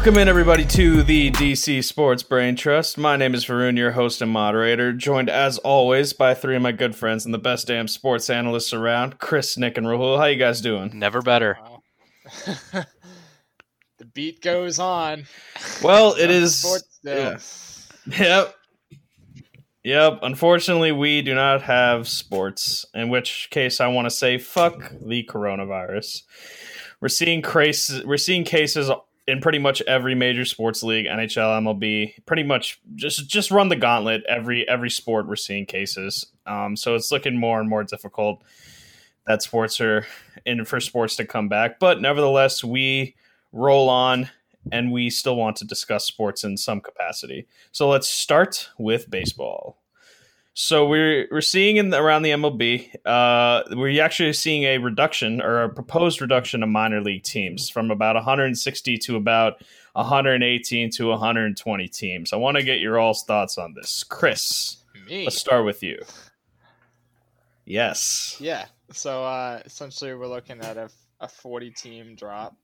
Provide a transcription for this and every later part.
Welcome in, everybody, to the DC Sports Brain Trust. My name is Varun, your host and moderator, joined as always by three of my good friends and the best damn sports analysts around, Chris, Nick, and Rahul. How you guys doing? Never better. Wow. the beat goes on. Well, it is. Sports still. yeah. Yep. Yep. Unfortunately, we do not have sports. In which case, I want to say, fuck the coronavirus. We're seeing cases. We're seeing cases in pretty much every major sports league, NHL, MLB. Pretty much just just run the gauntlet. Every every sport, we're seeing cases. Um, so it's looking more and more difficult that sports are in for sports to come back. But nevertheless, we roll on and we still want to discuss sports in some capacity. So let's start with baseball. So we're we're seeing in the, around the MLB, uh, we're actually seeing a reduction or a proposed reduction of minor league teams from about 160 to about 118 to 120 teams. I want to get your all's thoughts on this, Chris. Me. Let's start with you. Yes. Yeah. So uh, essentially, we're looking at a, a 40 team drop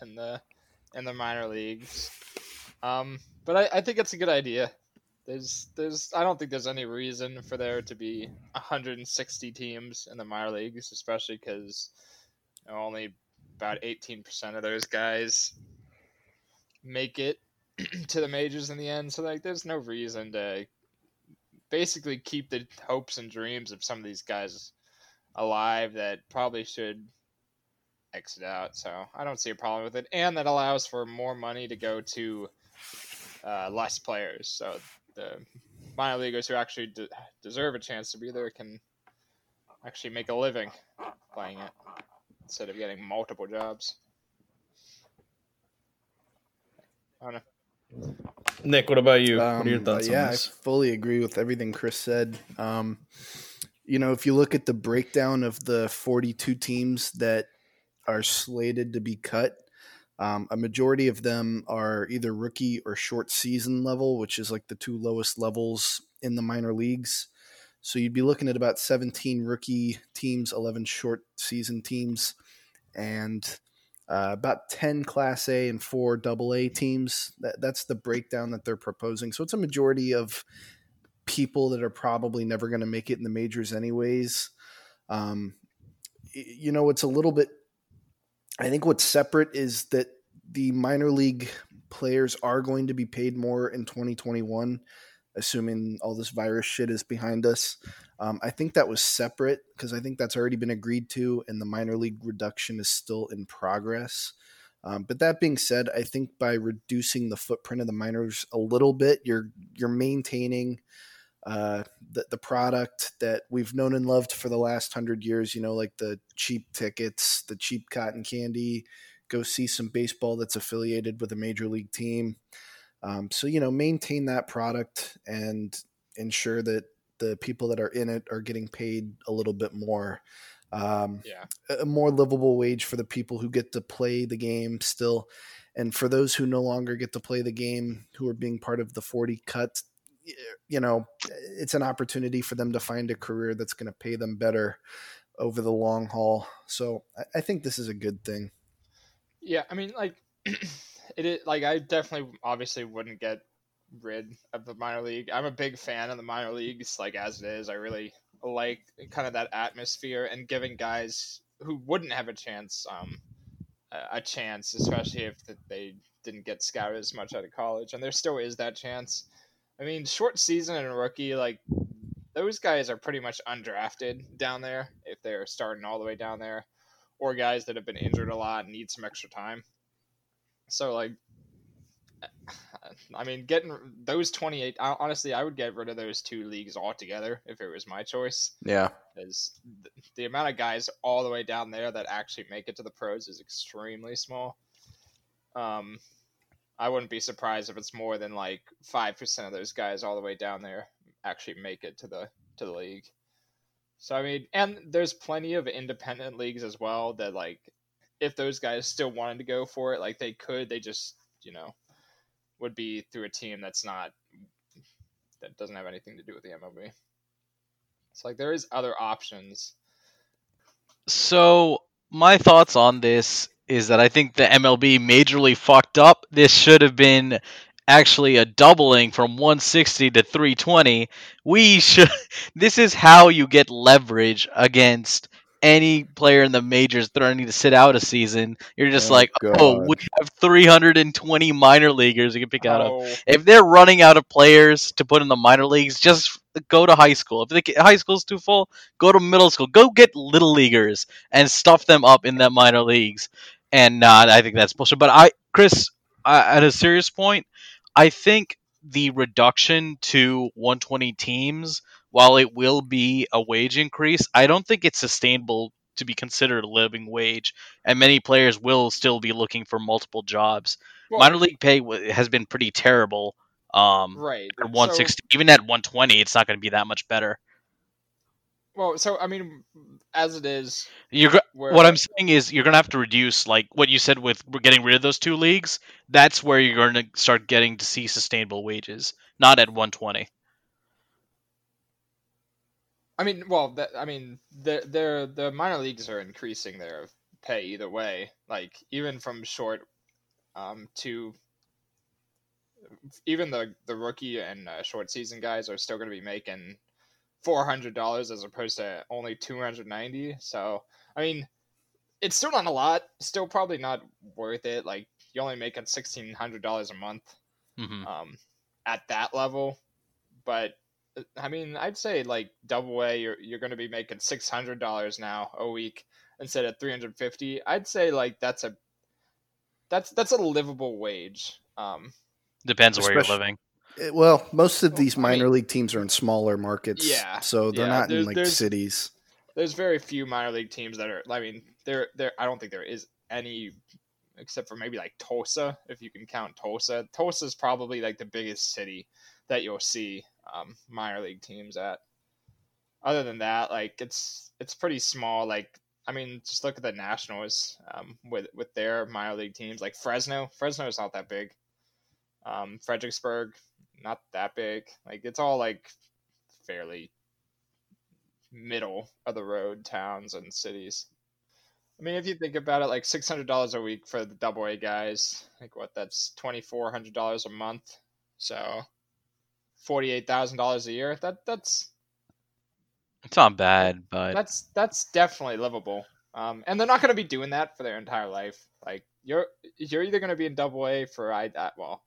in the in the minor leagues. Um, but I, I think it's a good idea. There's there's I don't think there's any reason for there to be 160 teams in the minor leagues, especially because you know, only about 18% of those guys make it to the majors in the end. So like, there's no reason to basically keep the hopes and dreams of some of these guys alive that probably should exit out. So I don't see a problem with it, and that allows for more money to go to uh, less players. So the minor leaguers who actually de- deserve a chance to be there can actually make a living playing it instead of getting multiple jobs. I don't know. Nick, what about you? what are your Um, thoughts yeah, on this? I fully agree with everything Chris said. Um, you know, if you look at the breakdown of the 42 teams that are slated to be cut, um, a majority of them are either rookie or short season level, which is like the two lowest levels in the minor leagues. So you'd be looking at about 17 rookie teams, 11 short season teams, and uh, about 10 Class A and four Double A teams. That, that's the breakdown that they're proposing. So it's a majority of people that are probably never going to make it in the majors, anyways. Um, you know, it's a little bit. I think what's separate is that the minor league players are going to be paid more in 2021, assuming all this virus shit is behind us. Um, I think that was separate because I think that's already been agreed to, and the minor league reduction is still in progress. Um, but that being said, I think by reducing the footprint of the minors a little bit, you're you're maintaining uh, the the product that we've known and loved for the last hundred years. You know, like the cheap tickets, the cheap cotton candy. Go see some baseball that's affiliated with a major league team. Um, so you know, maintain that product and ensure that the people that are in it are getting paid a little bit more. Um, Yeah. a more livable wage for the people who get to play the game still. And for those who no longer get to play the game, who are being part of the 40 cut, you know, it's an opportunity for them to find a career that's going to pay them better over the long haul. So I, I think this is a good thing. Yeah, I mean, like, it is like I definitely, obviously, wouldn't get rid of the minor league. I'm a big fan of the minor leagues, like as it is. I really like kind of that atmosphere and giving guys who wouldn't have a chance, um, a- a chance, especially if they didn't get scouted as much out of college, and there still is that chance. I mean, short season and rookie, like those guys are pretty much undrafted down there if they're starting all the way down there or guys that have been injured a lot and need some extra time. So like, I mean, getting those twenty eight. Honestly, I would get rid of those two leagues altogether if it was my choice. Yeah. Because the amount of guys all the way down there that actually make it to the pros is extremely small. Um, I wouldn't be surprised if it's more than like five percent of those guys all the way down there actually make it to the to the league. So I mean, and there's plenty of independent leagues as well that like, if those guys still wanted to go for it, like they could. They just you know would be through a team that's not that doesn't have anything to do with the MLB. It's like there is other options. So my thoughts on this is that I think the MLB majorly fucked up. This should have been actually a doubling from 160 to 320. We should. This is how you get leverage against any player in the majors threatening to sit out a season. You're just Oh, like, oh, we have 320 minor leaguers you can pick out of. Oh, If they're running out of players to put in the minor leagues, just go to high school. If the high school's too full, go to middle school. Go get little leaguers and stuff them up in the minor leagues. And uh, I think that's bullshit. But I, Chris, at a serious point, I think the reduction to 120 teams, while it will be a wage increase, I don't think it's sustainable to be considered a living wage. And many players will still be looking for multiple jobs well, minor league pay has been pretty terrible. Um, right. at So- 160, even at 120, it's not going to be that much better. Well, so I mean, as it is, You're where what I'm saying is you're going to have to reduce like what you said with getting rid of those two leagues. That's where you're going to start getting to see sustainable wages, not at 120. I mean, well, that, I mean, the the the minor leagues are increasing their pay either way. Like even from short, um, to even the the rookie and uh, short season guys are still going to be making four hundred dollars as opposed to only two hundred ninety. So I mean, it's still not a lot. Still probably not worth it. Like you're only making sixteen hundred dollars a month hmm um, at that level. But I mean, I'd say like double A, you're you're going to be making six hundred dollars now a week instead of three hundred fifty. I'd say like that's a that's that's a livable wage. Um, Depends where you're living. Eh, Well, most of these minor league teams are in smaller markets. Yeah, So they're yeah, not in like there's- cities. there's very few minor league teams that are. I mean, there there. I don't think there is any except for maybe like Tulsa, if you can count Tulsa. Tulsa's probably like the biggest city that you'll see um, minor league teams at. Other than that, like it's it's pretty small. Like I mean, just look at the Nationals um, with with their minor league teams. Like Fresno, Fresno is not that big. Um, Fredericksburg, not that big. Like it's all like fairly middle of the road towns and cities. I mean, if you think about it, like six hundred dollars a week for the double A guys, like what that's twenty four hundred dollars a month, so forty eight thousand dollars a year. That that's It's not bad, but that's that's definitely livable. Um, and they're not going to be doing that for their entire life. Like you're you're either going to be in double A for I uh, well,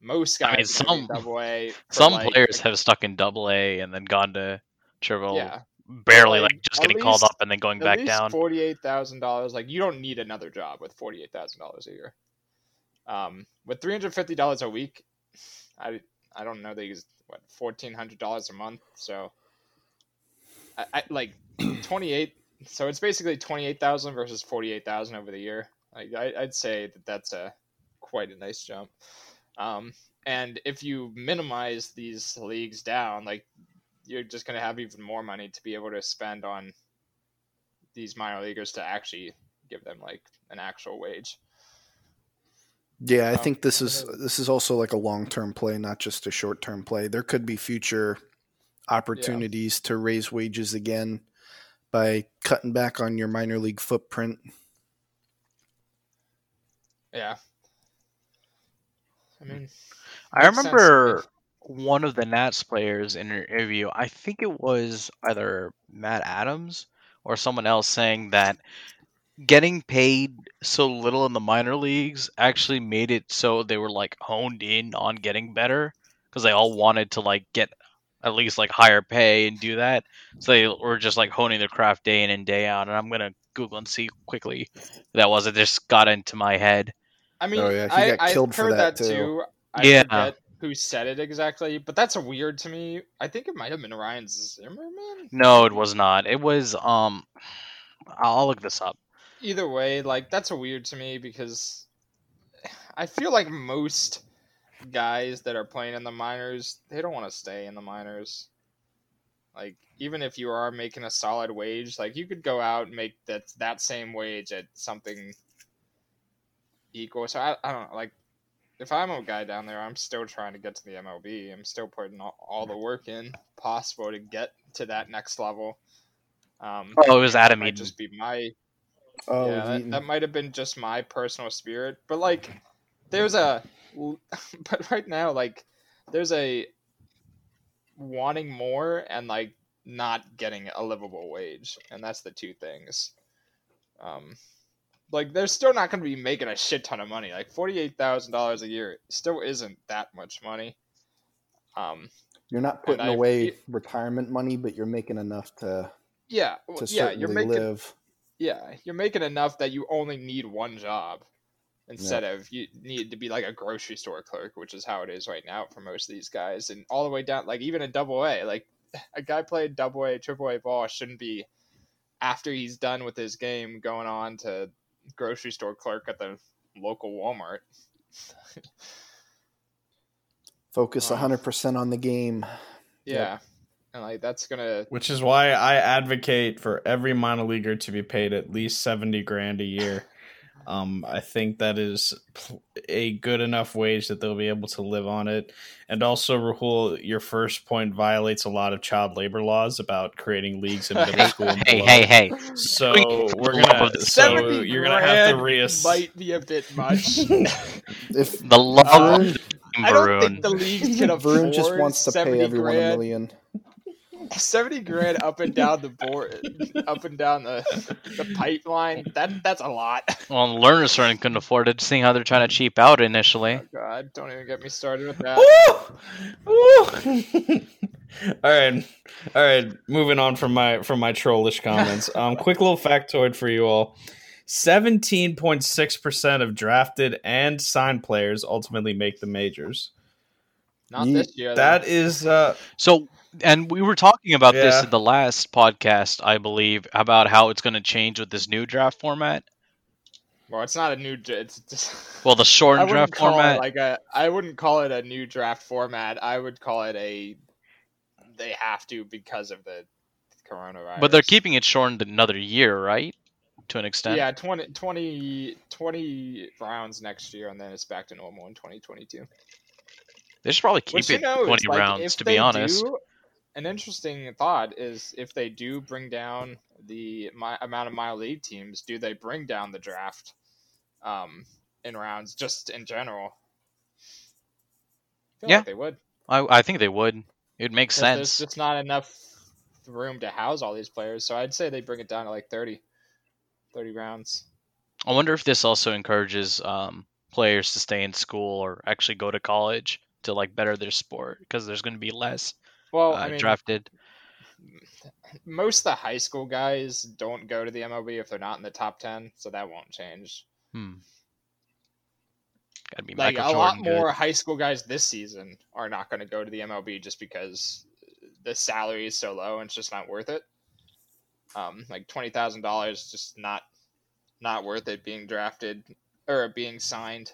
most guys I mean, are gonna be in some- double A. some like, players have stuck in double A and then gone to triple, yeah. barely like, like just getting called up and then going back least down. Forty-eight thousand dollars. Like you don't need another job with forty-eight thousand dollars a year. Um, with three hundred fifty dollars a week, I I don't know. They use what fourteen hundred dollars a month. So, I, I like twenty-eight. So it's basically twenty-eight thousand versus forty-eight thousand over the year. Like I, I'd say that that's a quite a nice jump. Um, and if you minimize these leagues down, like you're just going to have even more money to be able to spend on these minor leaguers to actually give them like an actual wage. Yeah, I Um, think this is this is also like a long term play, not just a short term play. There could be future opportunities to raise wages again by cutting back on your minor league footprint. Yeah. I mean, I makes sense to me. remember one of the Nats players in an interview. I think it was either Matt Adams or someone else saying that getting paid so little in the minor leagues actually made it so they were like honed in on getting better because they all wanted to like get at least like higher pay and do that. So they were just like honing their craft day in and day out. And I'm gonna Google and see quickly that was. It just got into my head. I mean, Oh, yeah, he I, got I killed for heard that, that, too. too. I Yeah. forget who said it exactly, but that's a weird to me. I think it might have been Ryan Zimmerman. No, it was not. It was um. I'll look this up. Either way, like that's a weird to me because I feel like most guys that are playing in the minors, they don't want to stay in the minors. Like even if you are making a solid wage, like you could go out and make that that same wage at something equal. So I, I don't know, like if I'm a guy down there, I'm still trying to get to the MLB. I'm still putting all, all the work in possible to get to that next level. Um, Oh, it was Adam might Eaton. just be my Oh, yeah, that, that might have been just my personal spirit, but like, there's a, but right now, like, there's a wanting more and like not getting a livable wage, and that's the two things. Um, like they're still not going to be making a shit ton of money. Like forty eight thousand dollars a year still isn't that much money. Um, you're not putting away feel- retirement money, but you're making enough to yeah, to yeah, you're making live. yeah, you're making enough that you only need one job instead of you need to be like a grocery store clerk, which is how it is right now for most of these guys, and all the way down, like even a double A, like a guy playing double A, triple A ball shouldn't be after he's done with his game going on to grocery store clerk at the local Walmart. Focus um, Wow. 100% on the game. Yeah, and like that's gonna Which is why I advocate for every minor leaguer to be paid at least seventy grand a year. Um, I think that is a good enough wage that they'll be able to live on it. And also, Rahul, your first point violates a lot of child labor laws about creating leagues in middle school. And Hey, below. hey, hey! So we're for the love gonna so 70 you're gonna have to grand reass. might be a bit much. If The love Varun, I don't think the leagues can afford Varun just wants to pay everyone a million. 70 grand up and down the board up and down the the pipeline that that's a lot Well, Lerners certainly couldn't afford it, seeing how they're trying to cheap out initially. oh god don't even get me started with that Woo! Woo! all right, all right. Moving on from my from my trollish comments. Um, quick little factoid for you all: seventeen point six percent of drafted and signed players ultimately make the majors. not this year though. That is, uh, So, and we were talking about this in the last podcast, I believe, about how it's going to change with this new draft format. well it's not a new it's just Well, the shortened draft format. like a I wouldn't call it a new draft format I would call it a they have to because of the coronavirus but they're keeping it shortened another year, right? To an extent. yeah 20, 20 20 rounds next year and then it's back to normal in 2022 They should probably keep Which, you it know, 20 like, rounds, to be honest. do- an interesting thought is if they do bring down the mi- amount of mile league teams, do they bring down the draft um, in rounds just in general? Feel Yeah. like they would. I, I think they would. It would make 'Cause sense. There's just not enough room to house all these players, so I'd say they bring it down to like 30, 30 rounds. I wonder if this also encourages um, players to stay in school or actually go to college to like better their sport because there's going to be less Well, uh, I mean, drafted. most of the high school guys don't go to the MLB if they're not in the top 10, so that won't change. Hmm. Got to be like Michael a lot good. more high school guys this season are not going to go to the MLB just because the salary is so low and it's just not worth it. Um, like twenty thousand dollars, just not not worth it being drafted or being signed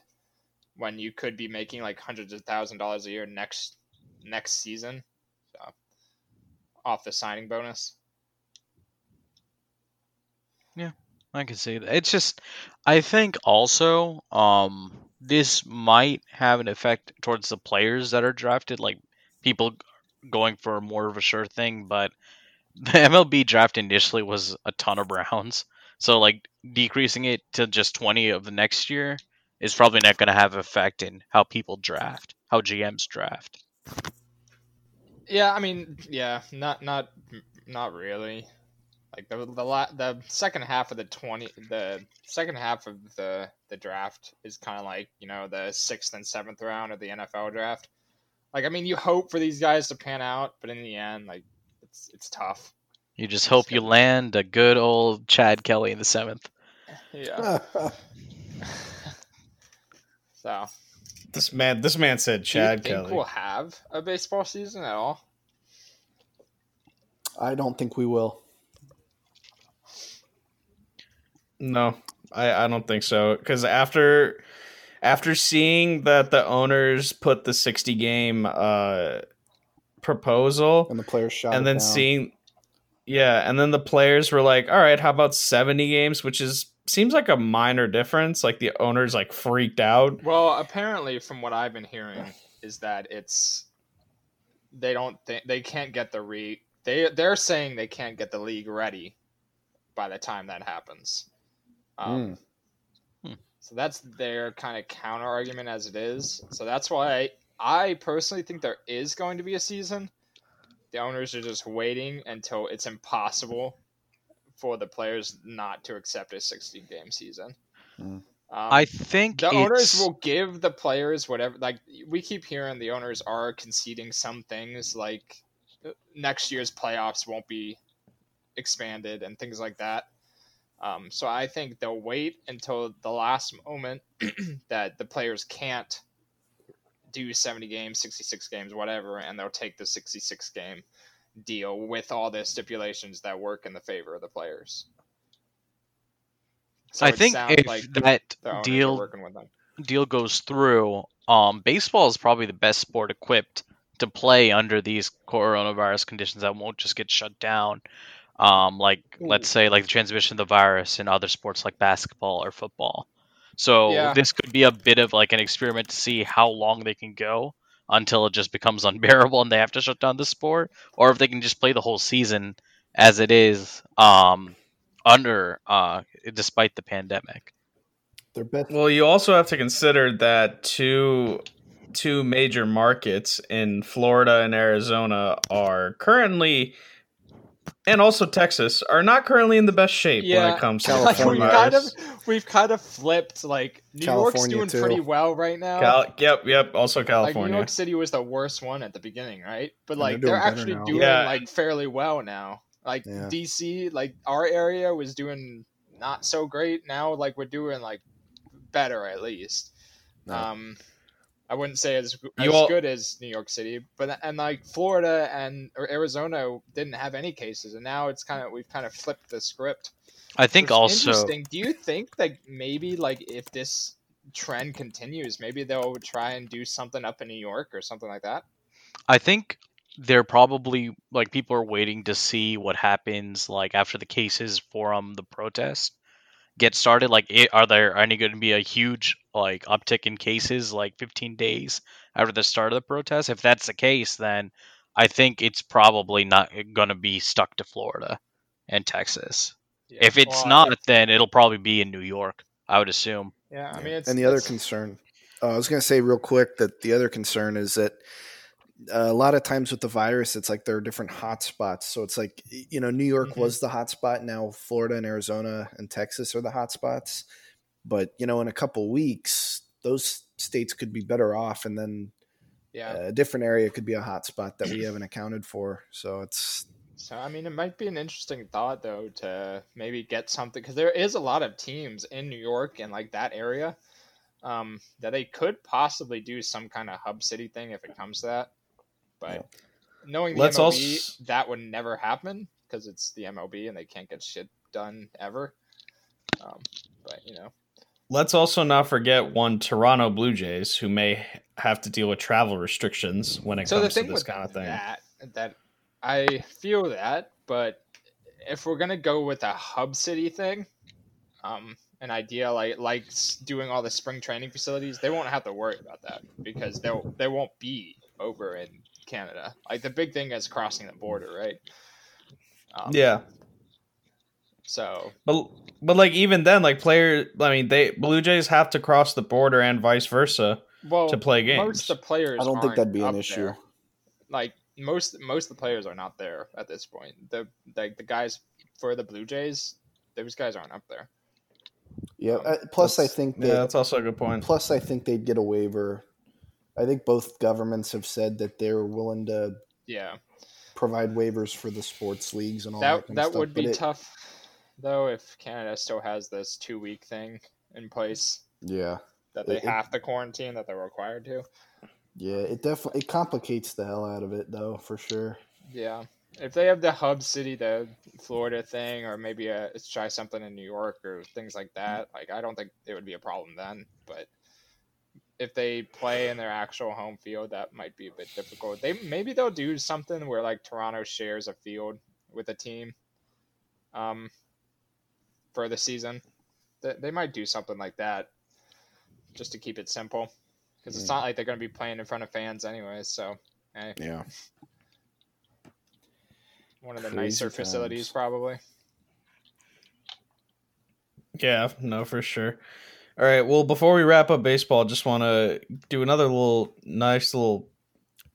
when you could be making like hundreds of thousand dollars a year next next season. Off the signing bonus. Yeah, I can see that. It's just, I think also, um, this might have an effect towards the players that are drafted, like people going for more of a sure thing. But the MLB draft initially was a ton of rounds, so like decreasing it to just twenty of the next year is probably not going to have effect in how people draft, how GMs draft. Yeah, I mean, yeah, not not not really. Like the the la- the second half of the twenty the second half of the the draft is kind of like you know the sixth and seventh round of the NFL draft. Like I mean, you hope for these guys to pan out, but in the end, like it's it's tough. You just hope you land a good old Chad Kelly in the seventh. Yeah. so this man, this man said Chad do you think Kelly. we'll have a baseball season at all? I don't think we will. No, I, I don't think so. Because after after seeing that the owners put the sixty game uh, proposal, And the players shot and then down. seeing, yeah, and then the players were like, "All right, how about seventy games?" Which is seems like a minor difference. Like the owners like freaked out. Well, apparently, from what I've been hearing, is that it's they don't think they can't get the re they they're saying they can't get the league ready by the time that happens. Um, Hmm. So that's their kind of counter argument as it is. So that's why I, I personally think there is going to be a season. The owners are just waiting until it's impossible for the players not to accept a 16 game season. Hmm. Um, I think the owners will give the players whatever. Like we keep hearing, the owners are conceding some things, like uh, next year's playoffs won't be expanded and things like that. Um, so I think they'll wait until the last moment that the players can't do 70 games, 66 games, whatever, and they'll take the 66 game deal with all the stipulations that work in the favor of the players. So I think if like that the deal working with them. deal goes through, um, baseball is probably the best sport equipped to play under these coronavirus conditions that won't just get shut down. Um, like let's say like the transmission of the virus in other sports like basketball or football. So Yeah. this could be a bit of like an experiment to see how long they can go until it just becomes unbearable and they have to shut down the sport, or if they can just play the whole season as it is, um, under uh, despite the pandemic. Best. Well, you also have to consider that two two major markets in Florida and Arizona are currently and also Texas are not currently in the best shape when it comes to like we've California. kind of we've kind of flipped. Like New York's doing too. pretty well right now. Cal- yep, yep, also like New York City was the worst one at the beginning, right? But And like they're they're, actually now. doing Yeah. like fairly well now. Like Yeah. DC, like our area was doing not so great. Now like we're doing like better at least. No. Um, I wouldn't say as as all- good as New York City, but and like Florida and or Arizona didn't have any cases, and now it's kind of we've kind of flipped the script. I think also interesting. Do you think that maybe like if this trend continues, maybe they'll try and do something up in New York or something like that? I think they're probably like people are waiting to see what happens like after the cases from the protest get started. Like, i are there any going to be a huge like uptick in cases like 15 days after the start of the protest? If that's the case, then I think it's probably not going to be stuck to Florida and Texas. Yeah. If it's Well, not, then it'll probably be in New York. I would assume. yeah, I mean, it's and the other concern, uh, I was going to say real quick that the other concern is that a lot of times with the virus, it's like there are different hot spots. So it's like, you know, New York Mhm. was the hot spot. Now Florida and Arizona and Texas are the hot spots. But, you know, in a couple weeks, those states could be better off. And then yeah. a different area could be a hot spot that we haven't accounted for. So it's, So I mean, it might be an interesting thought though to maybe get something because there is a lot of teams in New York and like that area um, that they could possibly do some kind of hub city thing if it comes to that. But knowing the Let's MLB, als- that would never happen because it's the MLB and they can't get shit done ever. Um, but you know, Let's also not forget one Toronto Blue Jays who may have to deal with travel restrictions when it so the comes to this kind of thing. that that I feel that, but if we're gonna go with a hub city thing, um, an idea like like doing all the spring training facilities, they won't have to worry about that because they'll they won't be over in Canada. Like the big thing is crossing the border, right? Um, Yeah. So But but like even then, like players, I mean, they Blue Jays have to cross the border and vice versa well, to play games. most of the players. I don't think aren't that'd be an issue. there. Like most most of the players are not there at this point. The like the guys for the Blue Jays, those guys aren't up there. yeah. Um, Uh, plus, I That's- think yeah, that's also a good point. Plus, I think they'd get a waiver. I think both governments have said that they're willing to Yeah, provide waivers for the sports leagues and all that. that that would be it- tough though if Canada still has this two week thing in place Yeah, that they It- have to quarantine that they're required to. yeah. It definitely it complicates the hell out of it, though, for sure. Yeah. If they have the hub city, the Florida thing, or maybe a, let's try something in New York or things like that, like I don't think it would be a problem then. But if they play in their actual home field, that might be a bit difficult. They maybe they'll do something where like Toronto shares a field with a team, um, for the season. They, they might do something like that, just to keep it simple, because it's Mm. not like they're going to be playing in front of fans anyway. So, hey. Yeah, One of the Crazy nicer facilities, probably. Yeah, no, for sure. All right. Well, before we wrap up baseball, just want to do another little nice little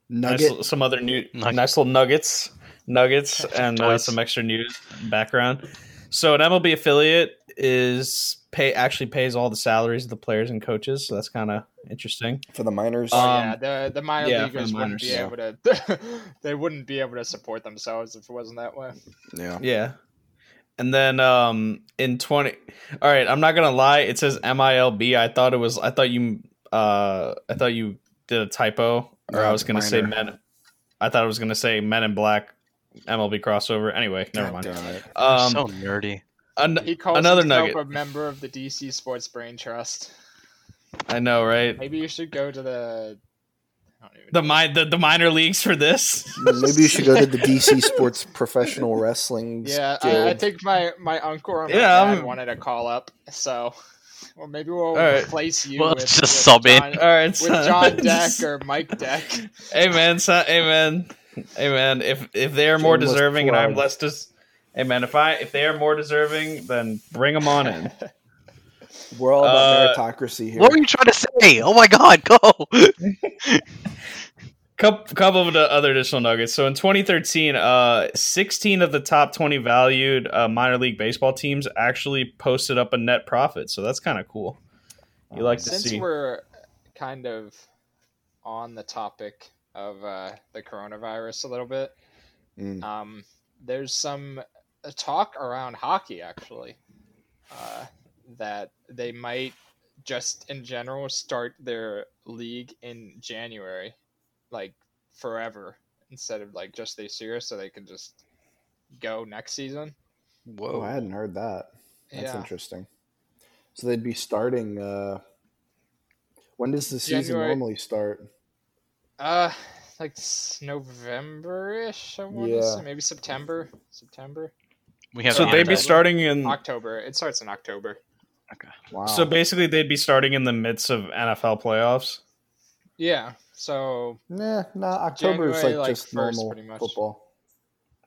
nice, Nugget. li- some other new Nugget. nice little nuggets, nuggets, and uh, some extra news background. So, an MLB affiliate is pay actually pays all the salaries of the players and coaches. So that's kind of interesting. for the minors. Oh Um, yeah, the the minor yeah, for the leaguers wouldn't be yeah. able to. they wouldn't be able to support themselves if it wasn't that way. yeah. Yeah. And then um in 20 All right, I'm not going to lie, it says MILB. I thought it was I thought you uh I thought you did a typo or I was going to say men I thought I was going to say Men in Black MLB crossover. Anyway, never mind. Damn. Um so nerdy. an- He calls another himself nugget. a member of the DC Sports Brain Trust. I know, right? Maybe you should go to the. I don't even The know. mi- the, the minor leagues for this. Maybe you should go to the DC Sports Professional Wrestling Yeah, I, I think my my uncle or my Yeah, dad I'm- wanted to call up, so well maybe we'll right. replace you. Well, with, just with sub in. John, All right, with son. John Deck or Mike Deck. Amen, man, son, amen, man, hey man. If if they are more Shameless deserving and I'm plug. less des- amen. if I if they are more deserving, then bring them on in. We're all about Uh, meritocracy here. What were you trying to say? Oh my god, go! couple couple of the other additional nuggets. So in 2013, uh, 16 of the top 20 valued uh, minor league baseball teams actually posted up a net profit. So that's kind of cool. You like to Since see? we're kind of on the topic of uh, the coronavirus a little bit, Mm. um, there's some uh, talk around hockey actually uh, that they might just in general start their league in January, like forever, instead of like just this year, so they can just go next season. Oh, I hadn't heard that. That's yeah, interesting. So they'd be starting. Uh, when does the season January- normally start? uh, like November-ish. I want to say maybe September. September. We have So the they'd be starting in. October. It starts in October. Wow. So basically, they'd be starting in the midst of NFL playoffs. Yeah. So nah, nah. October is like, like, just first, normal pretty much. football.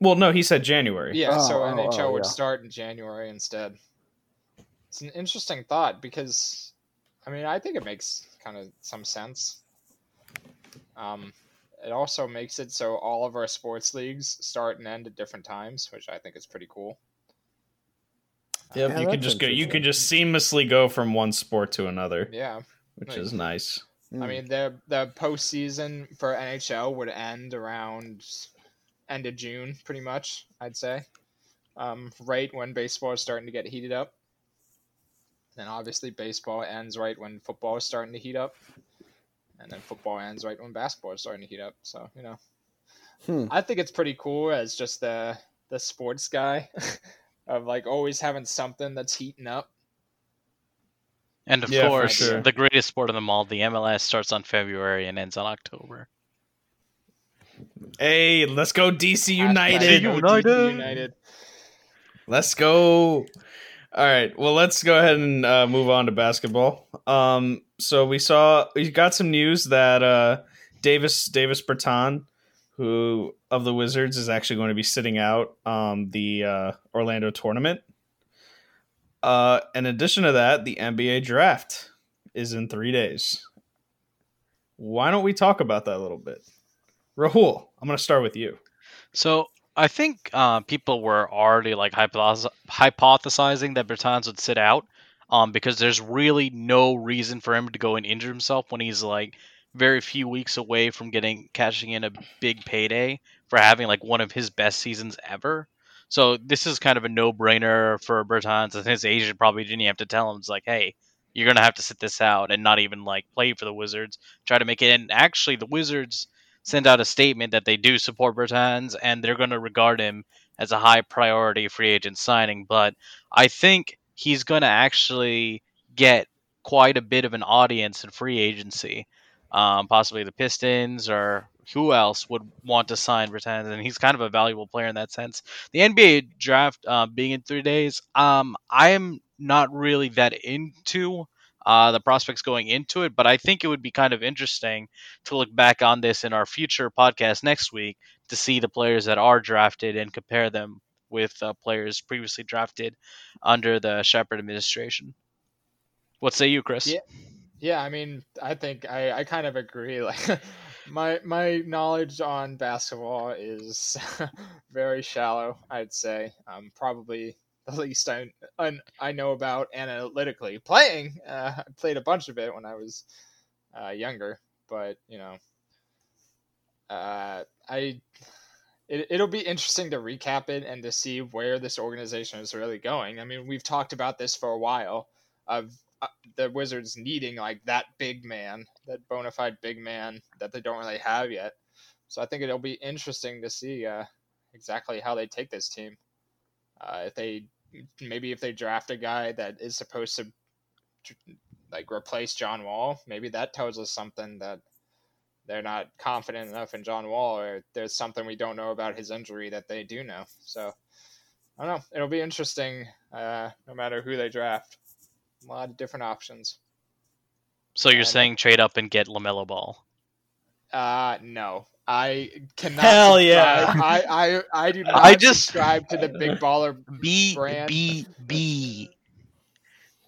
Well, no, he said January. yeah, Oh, so oh, NHL oh, would yeah. start in January instead. It's an interesting thought because, I mean, I think it makes kind of some sense. Um, it also makes it so all of our sports leagues start and end at different times, which I think is pretty cool. Yep, Yeah, you could that's just go. You could just seamlessly go from one sport to another, Yeah, which Nice. is nice. I Mm. mean the the postseason for NHL would end around end of June, pretty much. I'd say, um, right when baseball is starting to get heated up. Then obviously baseball ends right when football is starting to heat up, and then football ends right when basketball is starting to heat up. So you know, Hmm. I think it's pretty cool as just the the sports guy of like always having something that's heating up. And of Yeah, course, sure. the greatest sport of them all, the MLS, starts on February and ends on October. Hey, let's go DC United. go United. DC United. Let's go. All right. Well, let's go ahead and uh, move on to basketball. Um, so we saw we got some news that uh, Davis Davis Bertan, who of the Wizards, is actually going to be sitting out um, the uh, Orlando tournament. Uh, in addition to that, the NBA draft is in three days. Why don't we talk about that a little bit? Rahul, I'm going to start with you. So I think uh, people were already like hypothesizing that Bertans would sit out, um, because there's really no reason for him to go and injure himself when he's like very few weeks away from getting cashing in a big payday for having like one of his best seasons ever. So this is kind of a no-brainer for Bertans, and his agent probably didn't even have to tell him. It's like, hey, you're gonna have to sit this out and not even like play for the Wizards. Try to make it. And actually, the Wizards send out a statement that they do support Bertans and they're to regard him as a high priority free agent signing. But I think he's to actually get quite a bit of an audience in free agency. Um, possibly the Pistons or who else would want to sign Bertans, and he's kind of a valuable player in that sense. The NBA draft uh, being in three days, um, I am not really that into uh, the prospects going into it, but I think it would be kind of interesting to look back on this in our future podcast next week to see the players that are drafted and compare them with uh, players previously drafted under the Sheppard administration. What say you, Chris? Yeah. Yeah, I mean, I think I, I kind of agree. Like, my my knowledge on basketball is very shallow. I'd say, um, probably the least I I, know about analytically. Playing, uh, I played a bunch of it when I was uh, younger, but you know, uh, I it, it'll be interesting to recap it and to see where this organization is really going. I mean, we've talked about this for a while of the Wizards needing like that big man, that bona fide big man that they don't really have yet. So I think it'll be interesting to see uh, exactly how they take this team. Uh, if they maybe if they draft a guy that is supposed to like replace John Wall, maybe that tells us something that they're not confident enough in John Wall, or there's something we don't know about his injury that they do know. So I don't know. It'll be interesting, uh, no matter who they draft. A lot of different options. So you're And- saying trade up and get Lamelo Ball? Uh, no. I cannot. Hell yeah. I, I, I do not I just- subscribe to the big baller. B Brand. B B.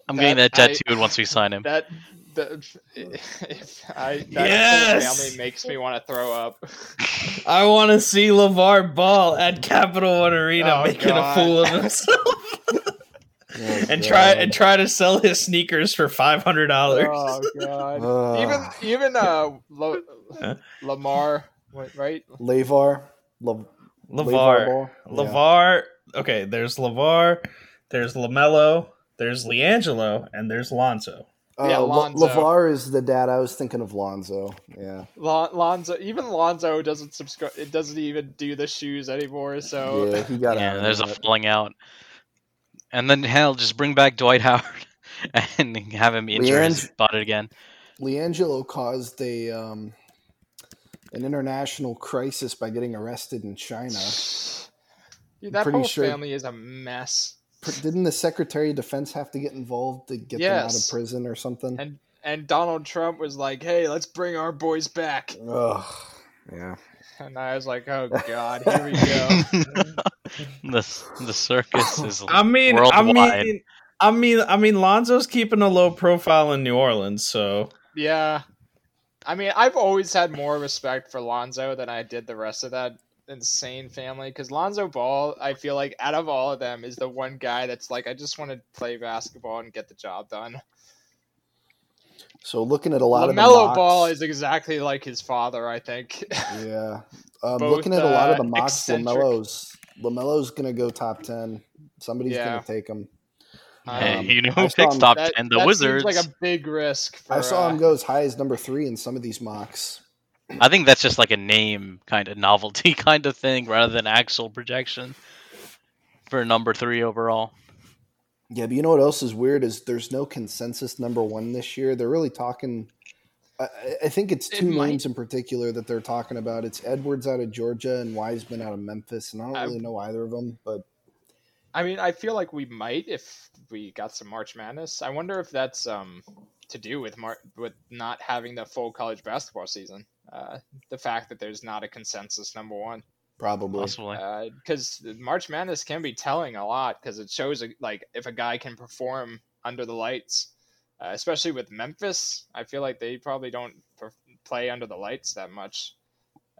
I'm That- getting that I- tattooed once we sign him. That the if I that Yes! family makes me want to throw up. I want to see LeVar Ball at Capital One Arena Oh, making God. a fool of himself Oh, and try and try to sell his sneakers for five hundred dollars. Oh god. Ugh. even even uh Lo, Lamar right? Lavar, La- LeVar, Ball? Yeah. Okay, there's LeVar, there's Lamelo, there's LiAngelo, and there's Lonzo. Uh, Yeah, Lonzo. Lavar is the dad. I was thinking of Lonzo. Yeah. Lon- Lonzo even Lonzo doesn't subscribe it doesn't even do the shoes anymore, so yeah, he got Yeah, out. there's a that. falling out. And then hell, just bring back Dwight Howard and have him injure his Leandro- butt again. LiAngelo caused a um, an international crisis by getting arrested in China. Dude, that pretty whole sure- family is a mess. Didn't the Secretary of Defense have to get involved to get them out of prison or something? And and Donald Trump was like, "Hey, let's bring our boys back." Ugh. Yeah. And I was like, "Oh god, here we go." the the circus is I mean, I mean, I mean, I mean, Lonzo's keeping a low profile in New Orleans, so Yeah. I mean, I've always had more respect for Lonzo than I did the rest of that insane family because Lonzo Ball, I feel like out of all of them, is the one guy that's like, I just want to play basketball and get the job done. So looking at a lot of the LaMelo mocks, Ball is exactly like his father, I think. yeah. Um, both, looking at a lot of uh, the mocks, eccentric. Lamelo's Lamelo's gonna go top ten. Somebody's Yeah. gonna take him. Hey, Um, you know who picks him- top that, ten? The that Wizards. seems like a big risk. For, I saw uh, him go as high as number three in some of these mocks. I think that's just like a name kind of novelty kind of thing rather than actual projection for number three overall. Yeah, but you know what else is weird is there's no consensus number one this year. They're really talking. I, I- I think it's It two might- names in particular that they're talking about. It's Edwards out of Georgia and Wiseman out of Memphis, and I don't I- really know either of them. But I mean, I feel like we might if we got some March Madness. I wonder if that's um to do with Mar- with not having the full college basketball season. Uh, the fact that there's not a consensus number one, probably Possibly. because March Madness can be telling a lot because it shows like if a guy can perform under the lights, uh, especially with Memphis. I feel like they probably don't per- play under the lights that much.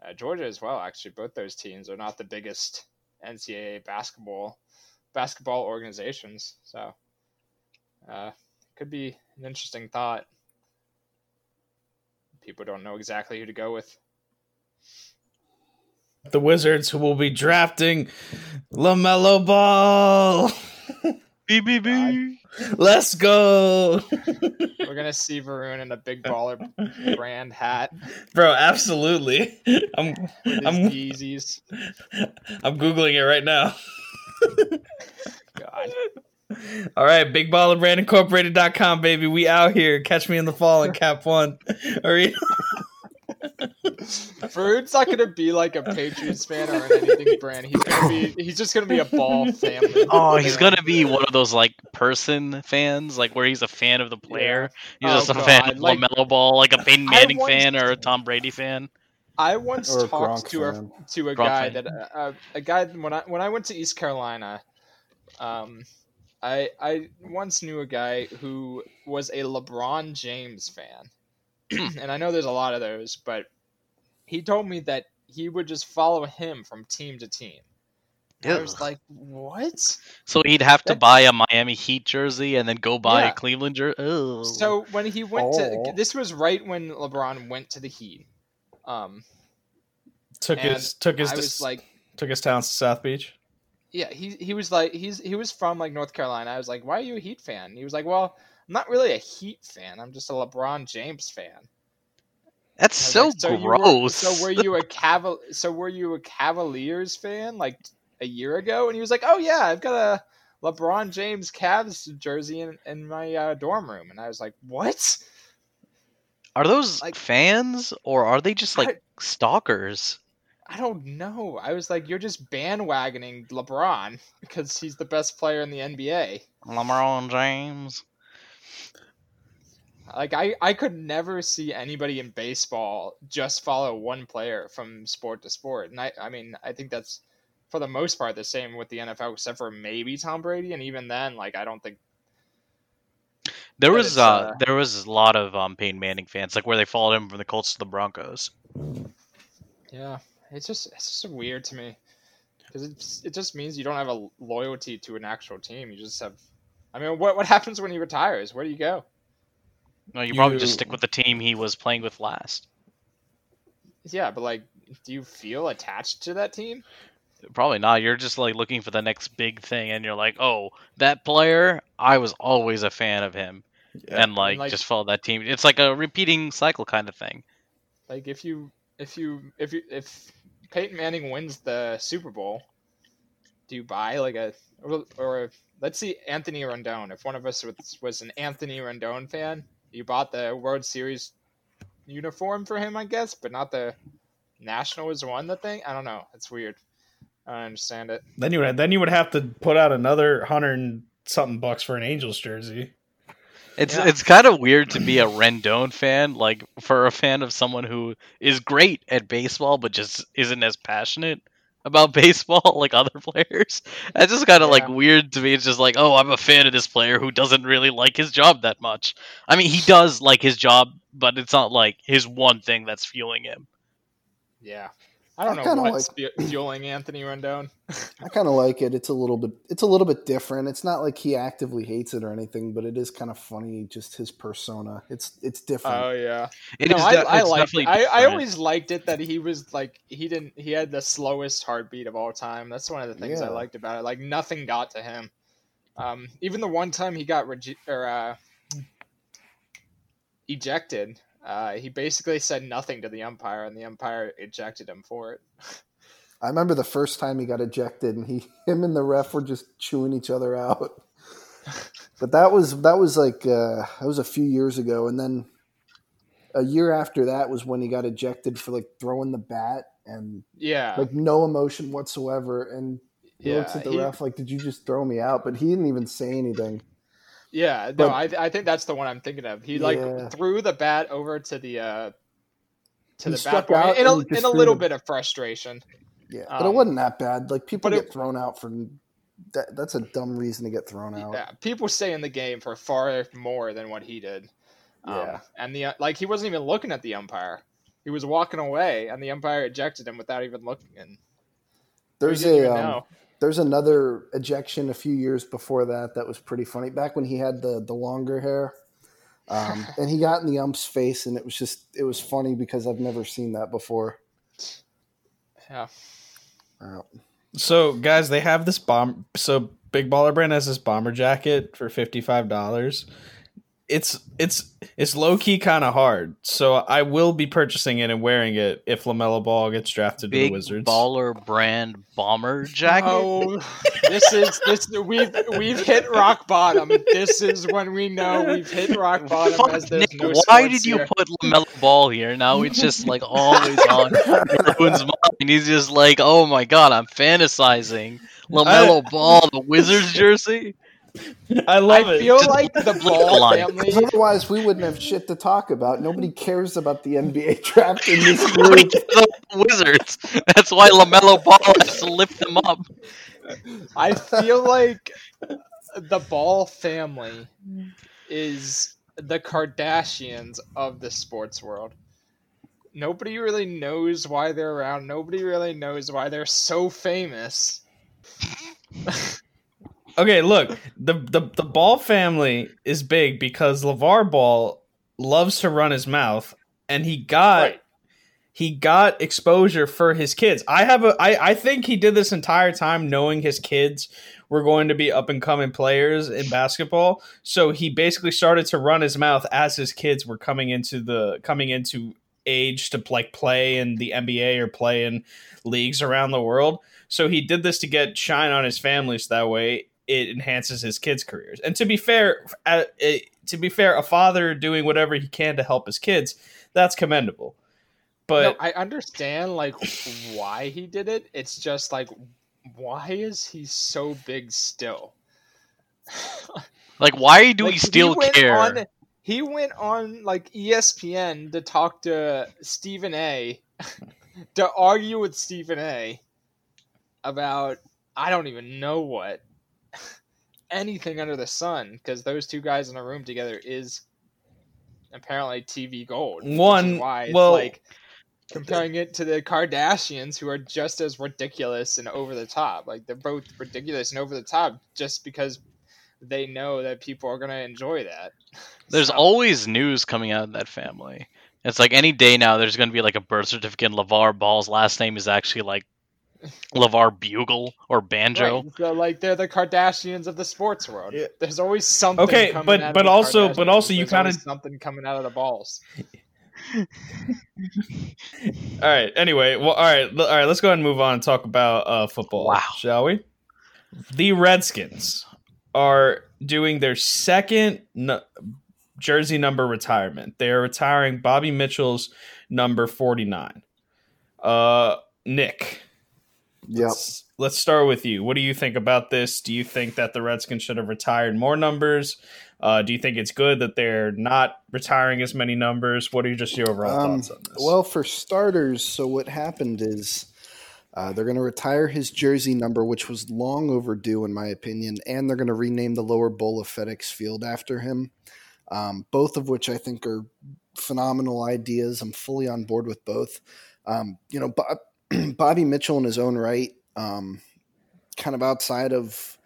Uh, Georgia as well, actually, both those teams are not the biggest NCAA basketball basketball organizations. So, uh, could be an interesting thought. People don't know exactly who to go with. the Wizards who will be drafting Lamelo Ball. BBB. Let's go, We're gonna see Varun in a big baller brand hat bro! Absolutely. I'm with his I'm Yeezys. I'm googling it right now. God. All right, bigballerbrandincorporated.com, baby. We out here. Catch me in the fall in Cap One. Arena. Varun's not gonna be like a Patriots fan or anything brand. He's gonna be he's just gonna be a ball family. Oh, he's fan. gonna be one of those like person fans, like where he's a fan of the player. He's Oh, just a fan of like- Lamelo Ball, like a Peyton Manning once- fan or a Tom Brady fan. I once Or talked Gronk to a to a Gronk guy fan. that uh, a guy when I when I went to East Carolina, um, I I once knew a guy who was a LeBron James fan, and I know there's a lot of those, but he told me that he would just follow him from team to team. And I was like, what? So he'd have to That- buy a Miami Heat jersey and then go buy Yeah. a Cleveland jersey. So when he went to this was right when LeBron went to the Heat. Um, Took his took his I was like, took his talents to South Beach. Yeah, he he was like he's he was from like North Carolina. I was like, why are you a Heat fan? He was like, well, I'm not really a Heat fan. I'm just a LeBron James fan. That's I so like, you were- gross. so were you a Caval? So were you a Cavaliers fan like a year ago? And he was like, oh yeah, I've got a LeBron James Cavs jersey in in my uh, dorm room. And I was like, what? Are those like- fans or are they just like stalkers? I don't know. I was like, you're just bandwagoning LeBron because he's the best player in the NBA. LeBron James. Like I, I could never see anybody in baseball just follow one player from sport to sport, and I, I mean, I think that's for the most part the same with the NFL, except for maybe Tom Brady, and even then, like I don't think. There was uh, uh, there was a lot of um Peyton Manning fans, like where they followed him from the Colts to the Broncos. Yeah, it's just it's just weird to me because it's it just means you don't have a loyalty to an actual team. You just have. I mean, what what happens when he retires? Where do you go? No, you probably just stick with the team he was playing with last. Yeah, but like, do you feel attached to that team? Probably not. You're just like looking for the next big thing, and you're like, oh, that player, I was always a fan of him, Yeah. and like, like- just follow that team. It's like a repeating cycle kind of thing. Like if you if you if you if Peyton Manning wins the Super Bowl, do you buy like a or, or let's see Anthony Rendon. If one of us was, was an Anthony Rendon fan, you bought the World Series uniform for him, I guess, but not the Nationals won the thing. I don't know. It's weird. I don't understand it. Then you would then you would have to put out another hundred and something bucks for an Angels jersey. It's Yeah. it's kind of weird to be a Rendon fan, like for a fan of someone who is great at baseball but just isn't as passionate about baseball like other players. That's just kind of like weird to me. It's just like, oh, I'm a fan of this player who doesn't really like his job that much. I mean, he does like his job, but it's not like his one thing that's fueling him. Yeah. I don't I know kinda what's fu- fueling Anthony Rendon. I kind of like it. It's a little bit. It's a little bit different. It's not like he actively hates it or anything, but it is kind of funny. Just his persona. It's it's different. Oh yeah. It no, is I, de- I it's liked. I, I always liked it that he was like he didn't he had the slowest heartbeat of all time. That's one of the things I liked about it. Like nothing got to him. Um, even the one time he got rege- or uh, ejected, uh, he basically said nothing to the umpire, and the umpire ejected him for it. I remember the first time he got ejected, and he, him, and the ref were just chewing each other out. But that was that was like uh, that was a few years ago, and then a year after that was when he got ejected for like throwing the bat and Yeah, like no emotion whatsoever. And he yeah, looks at the he- ref like, "Did you just throw me out?" But he didn't even say anything. Yeah, no, But- I I think that's the one I'm thinking of. He like Yeah. threw the bat over to the uh to He the bat out in a, and he just in a little the- bit of frustration. Yeah, but it Um, wasn't that bad. Like people get it- thrown out for that. That's a dumb reason to get thrown out. Yeah, people stay in the game for far more than what he did. Um, Yeah. and the like he wasn't even looking at the umpire. He was walking away, and the umpire ejected him without even looking. And There's a um. There's another ejection a few years before that that was pretty funny. Back when he had the the longer hair, um, and he got in the ump's face, and it was just it was funny because I've never seen that before. Yeah, So guys, they have this bomb. So Big Baller Brand has this bomber jacket for fifty five dollars. It's it's it's low key kind of hard. So I will be purchasing it and wearing it if Lamelo Ball gets drafted to the Big Wizards. baller brand bomber jacket. Oh, this is this we've we've hit rock bottom. This is when we know we've hit rock bottom. Fuck, as Nick, no why did you here. put Lamelo Ball here? Now it's just like always on everyone's mind. He's just like, oh my god, I'm fantasizing. Lamelo Ball, the Wizards jersey. I love I it. feel like the Ball line. family. Otherwise, we wouldn't have shit to talk about. Nobody cares about the NBA draft in this Nobody group. the Wizards. That's why Lamelo Ball has to lift them up. I feel like the Ball family is the Kardashians of the sports world. Nobody really knows why they're around. Nobody really knows why they're so famous. Okay, look, the, the the Ball family is big because LeVar Ball loves to run his mouth, and he got Right. he got exposure for his kids. I have a I, I think he did this entire time knowing his kids were going to be up and coming players in basketball. So he basically started to run his mouth as his kids were coming into the coming into age to like play in the NBA or play in leagues around the world. So he did this to get shine on his family so that way it enhances his kids' careers. And to be fair, uh, uh, to be fair, a father doing whatever he can to help his kids, that's commendable. But no, I understand like why he did it. It's just like why is he so big still? Like, why do Like, we still he care? On, he went on like ESPN to talk to Stephen A. to argue with Stephen A. about I don't even know what anything under the sun because those two guys in a room together is apparently TV gold. One- why it's well- like comparing it to the Kardashians, who are just as ridiculous and over the top. Like they're both ridiculous and over the top, just because they know that people are gonna enjoy that. There's So- always news coming out of that family. It's like any day now, there's going to be like a birth certificate. and LeVar Ball's last name is actually like LeVar Bugle or Banjo. Right, so like they're the Kardashians of the sports world. Yeah. There's always something. Okay, coming but- out of but the also- but also you kinda- something coming out of the balls. all right. Anyway, well, all right, l- all right. Let's go ahead and move on and talk about uh, football. Wow. shall we? The Redskins are doing their second n- jersey number retirement. They are retiring Bobby Mitchell's number forty nine. Uh, Nick, Yep. let's, let's start with you. What do you think about this? Do you think that the Redskins should have retired more numbers? Uh, do you think it's good that they're not retiring as many numbers? What are just your overall Um, thoughts on this? well, for starters, so what happened is uh, they're going to retire his jersey number, which was long overdue, in my opinion, and they're going to rename the lower bowl of FedEx Field after him. Um, both of which I think are phenomenal ideas. I'm fully on board with both. Um, you know, Bob, Bobby Mitchell in his own right, um, kind of outside of,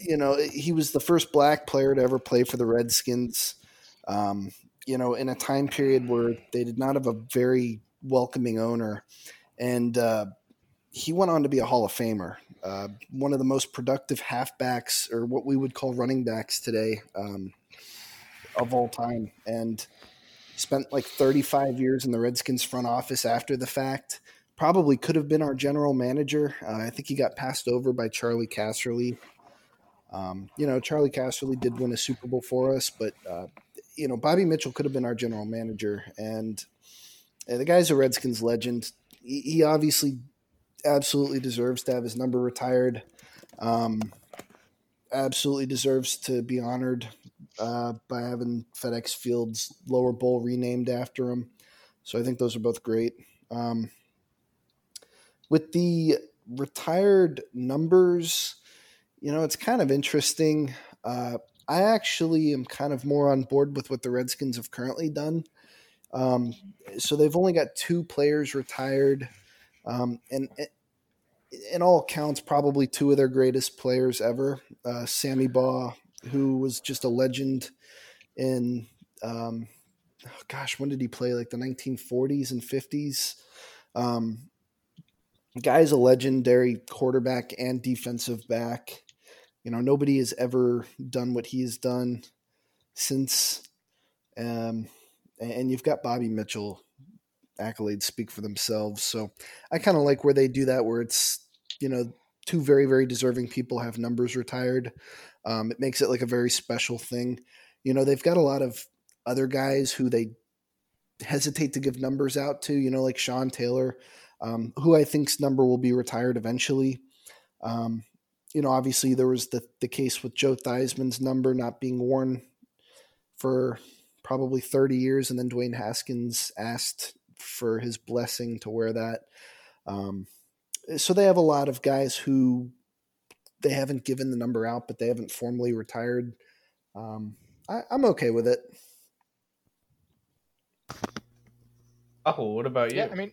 you know, he was the first black player to ever play for the Redskins. Um, you know, in a time period where they did not have a very welcoming owner. And uh, he went on to be a Hall of Famer, uh, one of the most productive halfbacks, or what we would call running backs today, um, of all time. And spent like 35 years in the Redskins front office after the fact. Probably could have been our general manager. Uh, I think he got passed over by Charley Casserly. Um, you know, Charley Casserly did win a Super Bowl for us, but uh, you know, Bobby Mitchell could have been our general manager, and the guy's a Redskins legend. He, he obviously absolutely deserves to have his number retired. Um, absolutely deserves to be honored uh, by having FedEx Field's lower bowl renamed after him. So I think those are both great. Um, with the retired numbers, you know, it's kind of interesting. Uh, I actually am kind of more on board with what the Redskins have currently done. Um, so they've only got two players retired, um, and in all accounts, probably two of their greatest players ever. Uh, Sammy Baugh, who was just a legend in, um, oh gosh, when did he play? Like the 1940s and 50s. Um, guy's a legendary quarterback and defensive back. You know, nobody has ever done what he has done since. Um, and you've got Bobby Mitchell. Accolades speak for themselves. So I kind of like where they do that, where it's, you know, two very, very deserving people have numbers retired. Um, it makes it like a very special thing. You know, they've got a lot of other guys who they hesitate to give numbers out to, you know, like Sean Taylor, um, who I think's number will be retired eventually. Um, you know, obviously there was the the case with Joe Theismann's number not being worn for probably 30 years, and then Dwayne Haskins asked for his blessing to wear that. Um, so they have a lot of guys who they haven't given the number out, but they haven't formally retired. Um, I, I'm okay with it. Oh, what about you? Yeah, I mean,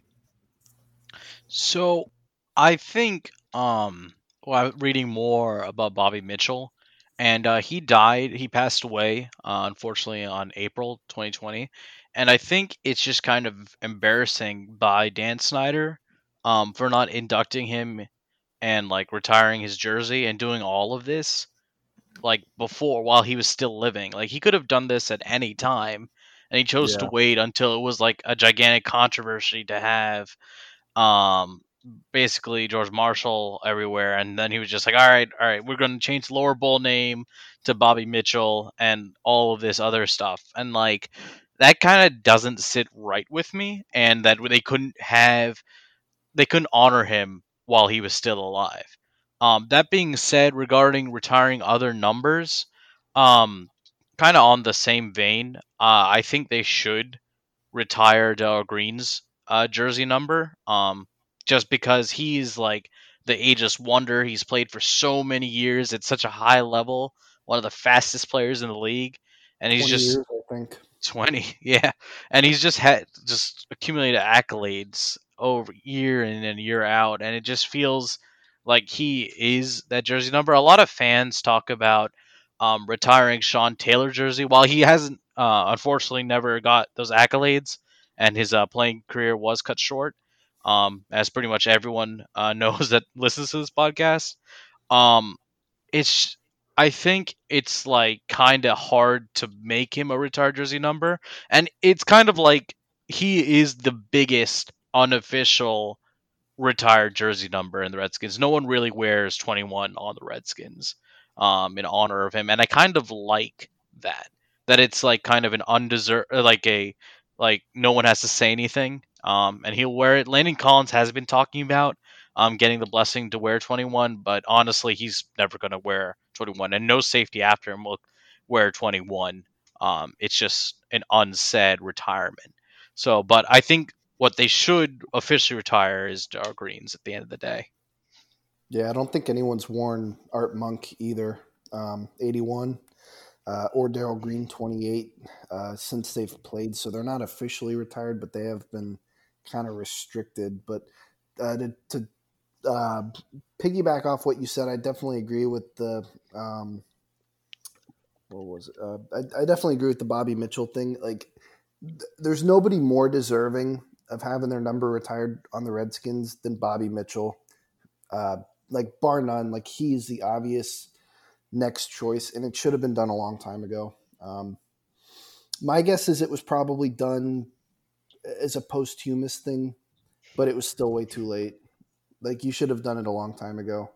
So I think um well, I'm reading more about Bobby Mitchell, and uh, he died. He passed away, uh, unfortunately, on April 2020. And I think it's just kind of embarrassing by Dan Snyder um, for not inducting him and like retiring his jersey and doing all of this like before while he was still living. Like he could have done this at any time, and he chose to wait until it was like a gigantic controversy to have. Um, basically George Marshall everywhere, and then he was just like, "All right, all right, we're going to change the lower bowl name to Bobby Mitchell and all of this other stuff," and like that kind of doesn't sit right with me, and that they couldn't have, they couldn't honor him while he was still alive. Um, that being said, regarding retiring other numbers, um, kind of on the same vein, uh, I think they should retire Darrell Green's uh, jersey number. Um, just because he's like the ageless wonder. He's played for so many years at such a high level, one of the fastest players in the league, and he's 20 just years, I think. 20 yeah and he's just had just accumulated accolades over year in and year out and it just feels like he is that jersey number a lot of fans talk about um, retiring sean taylor jersey while he hasn't uh, unfortunately never got those accolades and his uh, playing career was cut short um, as pretty much everyone uh, knows that listens to this podcast um, it's I think it's like kind of hard to make him a retired jersey number, and it's kind of like he is the biggest unofficial retired jersey number in the Redskins. No one really wears 21 on the Redskins um, in honor of him, and I kind of like that. That it's like kind of an undeserved, like a like no one has to say anything, um, and he'll wear it. Landon Collins has been talking about um, getting the blessing to wear 21, but honestly, he's never going to wear 21, and no safety after him will wear 21. Um, it's just an unsaid retirement. So, but I think what they should officially retire is Darrell Greens at the end of the day. Yeah, I don't think anyone's worn Art Monk either. Um, 81 uh, or Darrell Green 28 uh, since they've played, so they're not officially retired, but they have been kind of restricted. But uh, to, to uh, piggyback off what you said, I definitely agree with the. Um, what was it? Uh, I, I definitely agree with the Bobby Mitchell thing. Like, th- there's nobody more deserving of having their number retired on the Redskins than Bobby Mitchell. Uh, like bar none, like he's the obvious next choice, and it should have been done a long time ago. Um, my guess is it was probably done as a posthumous thing, but it was still way too late. Like you should have done it a long time ago.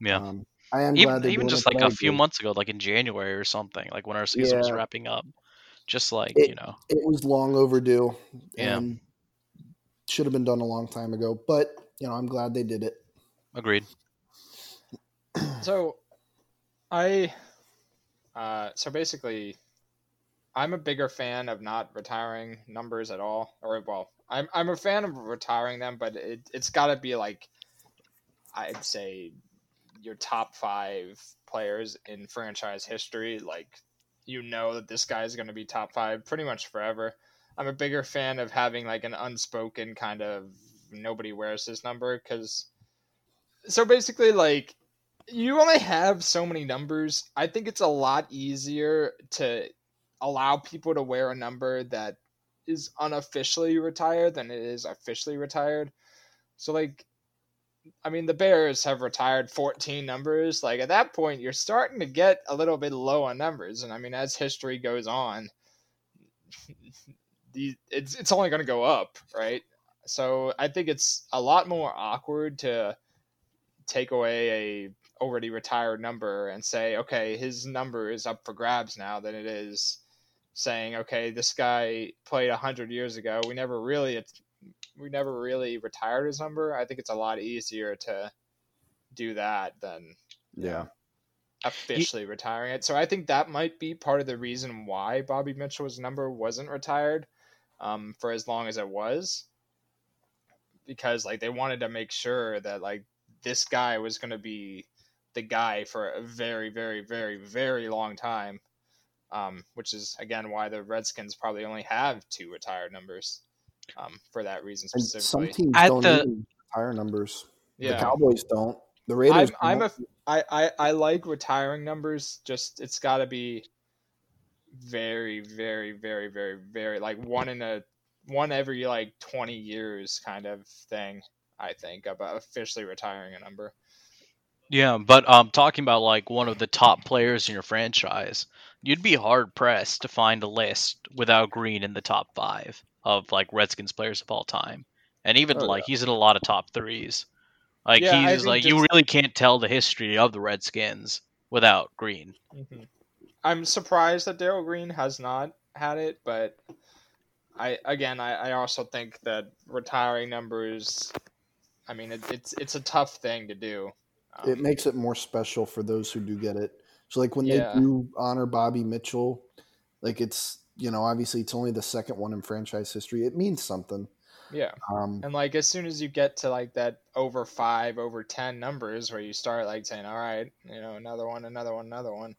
Yeah. Um, I am even glad they're even just like a few agree. months ago, like in January or something, like when our season was wrapping up. Just like, It- you know, It was long overdue. Yeah. And should have been done a long time ago. But you know, I'm glad they did it. agreed. So, I, uh, so basically, I'm a bigger fan of not retiring numbers at all, or well, I'm I'm a fan of retiring them, but it it's got to be like, I'd say, your top five players in franchise history. Like, you know that this guy is going to be top five pretty much forever. I'm a bigger fan of having like an unspoken kind of nobody wears his number because. So basically, like you only have so many numbers. I think it's a lot easier to allow people to wear a number that is unofficially retired than it is officially retired. So like I mean the Bears have retired 14 numbers. Like at that point you're starting to get a little bit low on numbers and I mean as history goes on the it's it's only going to go up, right? So I think it's a lot more awkward to take away a already retired number and say, okay, his number is up for grabs now than it is saying, okay, this guy played hundred years ago. We never really we never really retired his number. I think it's a lot easier to do that than Yeah. officially retiring it. So I think that might be part of the reason why Bobby Mitchell's number wasn't retired um, for as long as it was, because like they wanted to make sure that like this guy was going to be the guy for a very, very, very, very long time. Um, which is again why the Redskins probably only have two retired numbers um, for that reason And some teams At don't the- even retire numbers. The Cowboys don't. The Raiders. I'm, I'm a don't. I, I I like retiring numbers. Just it's got to be very very very very very like one in a one every like 20 years kind of thing. I think about officially retiring a number. Yeah, but um, talking about like one of the top players in your franchise, you'd be hard pressed to find a list without Green in the top five of like Redskins players of all time, and even Oh, like he's in a lot of top threes. Like Yeah, he's like you really can't tell the history of the Redskins without Green. I'm surprised that Darrell Green has not had it, but I again I, I also think that retiring numbers. I mean, it, it's it's a tough thing to do. Um, it makes it more special for those who do get it. So like when Yeah. they do honor Bobby Mitchell, like it's you know obviously it's only the second one in franchise history. It means something. yeah. Um, And like as soon as you get to like that over five, over ten numbers where you start like saying, All right, you know, another one, another one, another one,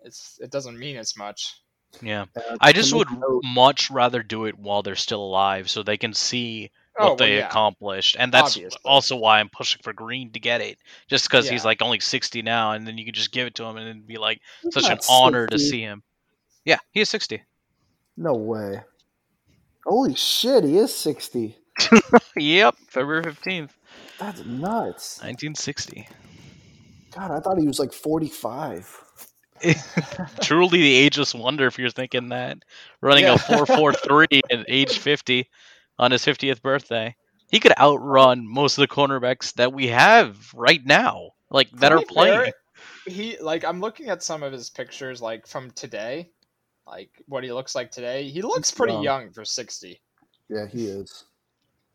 it's it doesn't mean as much. Yeah, uh, I just would note- much rather do it while they're still alive, so they can see what Oh, well, they yeah. accomplished, and that's Obviously. also why I'm pushing for Green to get it, just because he's like only 60 now, and then you could just give it to him, and it'd be like He's such an not honor to see him. Yeah, he is 60. No way. Holy shit, he is sixty. yep, February 15th, That's nuts. 1960. God, I thought he was like forty-five. Truly the ageless wonder if you're thinking that. Running Yeah. a 443 at age 50 on his 50th birthday. He could outrun most of the cornerbacks that we have right now, like that To are be fair, playing. He like I'm looking at some of his pictures like from today, like what he looks like today. He looks pretty young. young for sixty. Yeah, he is.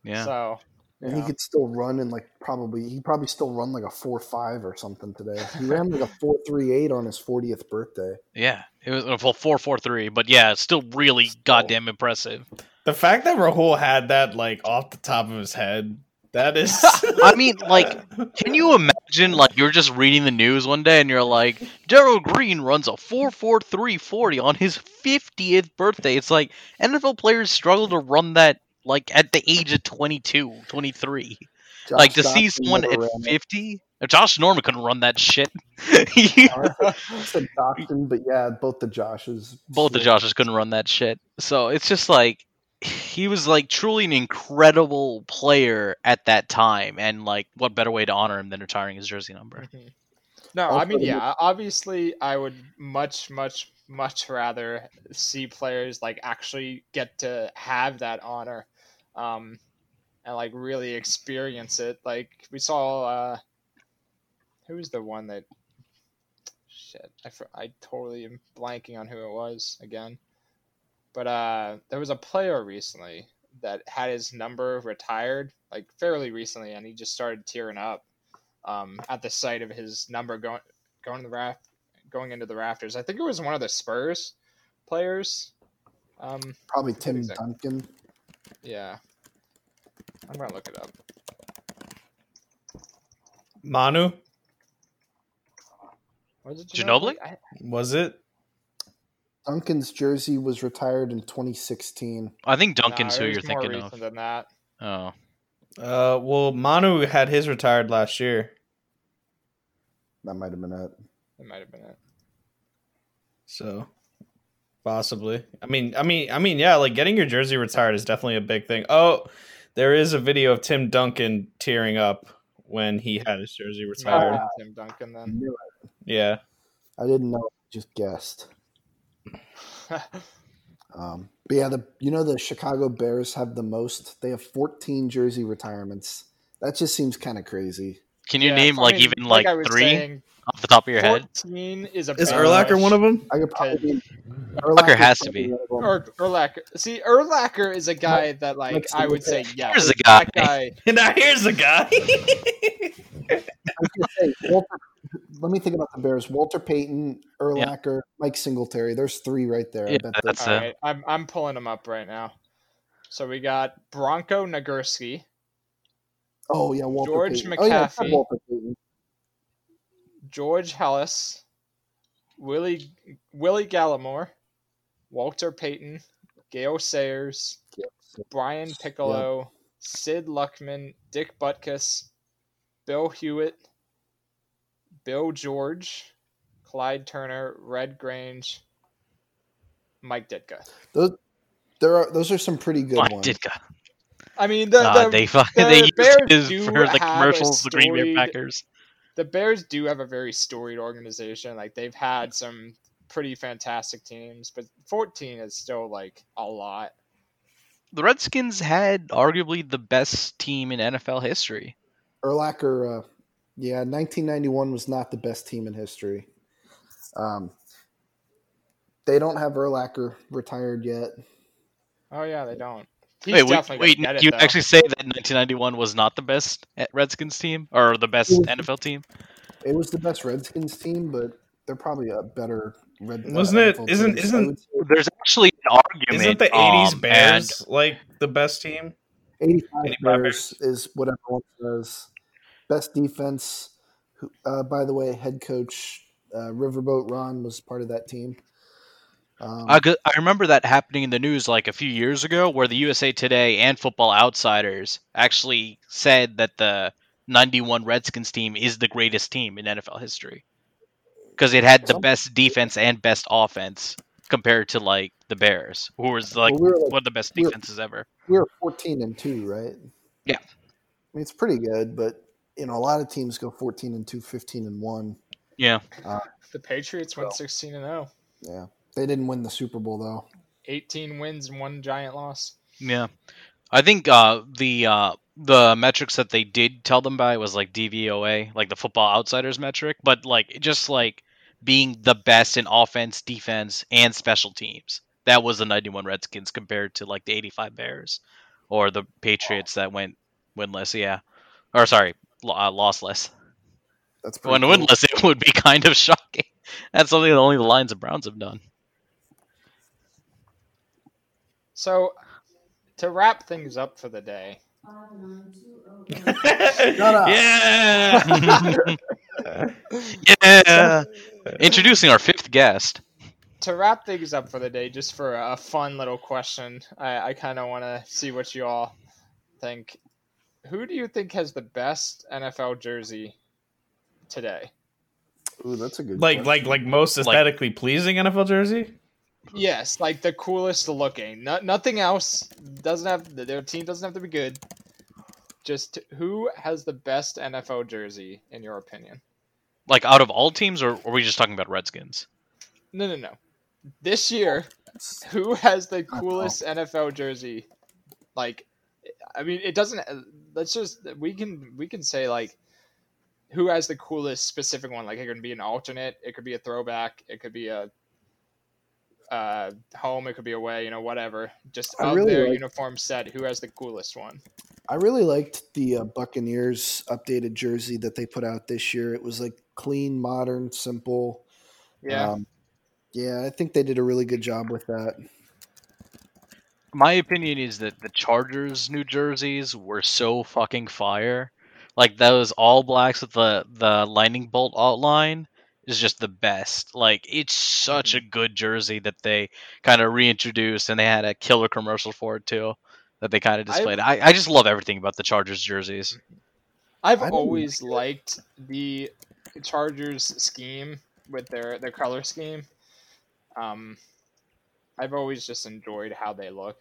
Yeah. So And yeah. he could still run in like probably he probably still run like a four five or something today. He ran like a four three eight on his fortieth birthday. Yeah, it was uh, a full four four three, but yeah, it's still really goddamn impressive. The fact that Rahul had that like off the top of his head, that is. I mean, like, can you imagine like you're just reading the news one day and you're like, Darrell Green runs a four four three forty on his fiftieth birthday. It's like NFL players struggle to run that like at the age of 22, 23. Josh like to see someone at ran it. fifty. Josh Norman couldn't run that shit. I said Doctson, but yeah, both the Joshes. both the Joshes couldn't run that shit. So it's just like he was like truly an incredible player at that time, and like what better way to honor him than retiring his jersey number? Mhm. No, I mean, yeah, obviously, I would much, much, much rather see players like actually get to have that honor, um, and like really experience it. Like we saw, uh, who was the one that? Shit, I I totally am blanking on who it was again, but uh, there was a player recently that had his number retired, like fairly recently, and he just started tearing up um, at the sight of his number going going to the raft going into the rafters. I think it was one of the Spurs players. Um, Probably Tim Exactly. Duncan. Yeah, I'm gonna look it up. Manu Was it Ginobili? I, was it? Duncan's jersey was retired in 2016. I think Duncan's it who you're more thinking recent of. Than that. Oh, Uh, well, Manu had his retired last year, That might have been it. It might have been it. so possibly. I mean, I mean, I mean, yeah, like getting your jersey retired is definitely a big thing. Oh, there is a video of Tim Duncan tearing up when he had his jersey retired. been Tim Duncan then. knew. Yeah. I didn't know. I just guessed. Um, but yeah, the you know the Chicago Bears have the most. They have 14 jersey retirements. That just seems kind of crazy. can you Yeah, name I like mean, even like, I was three saying, off the top of your head? Fourteen is a Is bit Urlacher much. one of them? I could probably. Tucker has to be. Or er, Urlacher. See, Urlacher is a guy that, like, let's I would say, yeah, Here's a that guy. guy. Now here's the guy. Walter, let me think about the Bears. Walter Payton, Urlacher, Mike Singletary. There's three right there. I Yeah, bet that's All right, I'm I'm pulling them up right now. So we got Bronco Nagurski, Oh yeah, Walter George Payton. Oh, yeah, it's not Walter Payton. George Halas, Willie Willie Galimore, Walter Payton, Gale Sayers, Brian Piccolo, Sid Luckman, Dick Butkus, Bill Hewitt, Bill George, Clyde Turner, Red Grange, Mike Ditka. Those, there are those are some pretty good Mike ones. Ditka. I mean, the, Uh, they fu- the they used Bears his for the commercials. The Green Bay Packers. The Bears do have a very storied organization. Like they've had some pretty fantastic teams, but 14 is still like a lot. The Redskins had arguably the best team in NFL history. Urlacher, uh, yeah, 1991 was not the best team in history. Um, they don't have Urlacher retired yet. Oh yeah, they don't. He's wait, wait, wait it, you though. actually say that 1991 was not the best Redskins team or the best Ooh. NFL team? It was the best Redskins team, but they're probably a better Red. uh, Wasn't it- NFL isn't- team. isn't would There's actually an argument. Isn't the '80s um, Bears like the best team? 85, 85 Bears is what everyone says. Best defense. Uh, by the way, head coach uh, Riverboat Ron was part of that team. Um, I, go- I remember that happening in the news like a few years ago, where the USA Today and Football Outsiders actually said that the '91 Redskins team is the greatest team in NFL history because it had the best defense and best offense compared to like the Bears, who was like well, we like one of the best we were- defenses ever. we were 14 and 2, right? Yeah. I mean, it's pretty good, but you know, a lot of teams go 14 and 2, 15 and 1. Yeah, the Patriots went Well. 16 and oh. 0. Yeah. They didn't win the Super Bowl though. 18 wins and one giant loss. yeah. I think uh, the uh, the metrics that they did tell them by was like DVOA, like the Football Outsiders metric, but like just like being the best in offense, defense, and special teams. That was the 91 Redskins compared to like the 85 Bears or the Patriots that went winless, yeah. Or sorry, uh, lossless. That's pretty When cool. winless, it would be kind of shocking. That's something that only the Lions and Browns have done. So, to wrap things up for the day, up. yeah. yeah. Introducing our fifth guest. to wrap things up for the day, just for a fun little question, I, I kind of want to see what you all think. Who do you think has the best NFL jersey today? Ooh, that's a good like question. like like most aesthetically pleasing NFL jersey. Yes, like the coolest looking. No, nothing else doesn't have their team doesn't have to be good. Just who has the best NFL jersey in your opinion? Like out of all teams, or are we just talking about Redskins? No, no, no. This year, who has the coolest NFL jersey? Like, I mean, it doesn't. Uh, let's just we can we can say like who has the coolest specific one. Like, it could be an alternate, it could be a throwback, it could be a uh, home, it could be away, you know, whatever. Just I of really their like- uniform set, who has the coolest one? I really liked the uh, Buccaneers updated jersey that they put out this year. It was like clean, modern, simple. Yeah, Um, yeah, I think they did a really good job with that. My opinion is that the Chargers New Jerseys were so fucking fire. Like those all blacks with the the lightning bolt outline is just the best. Like it's such a good jersey that they kind of reintroduced, and they had a killer commercial for it too that they kind of I- displayed. I, I just love everything about the Chargers jerseys. I've I don't always liked the Chargers scheme with their their color scheme. Um, I've always just enjoyed how they look.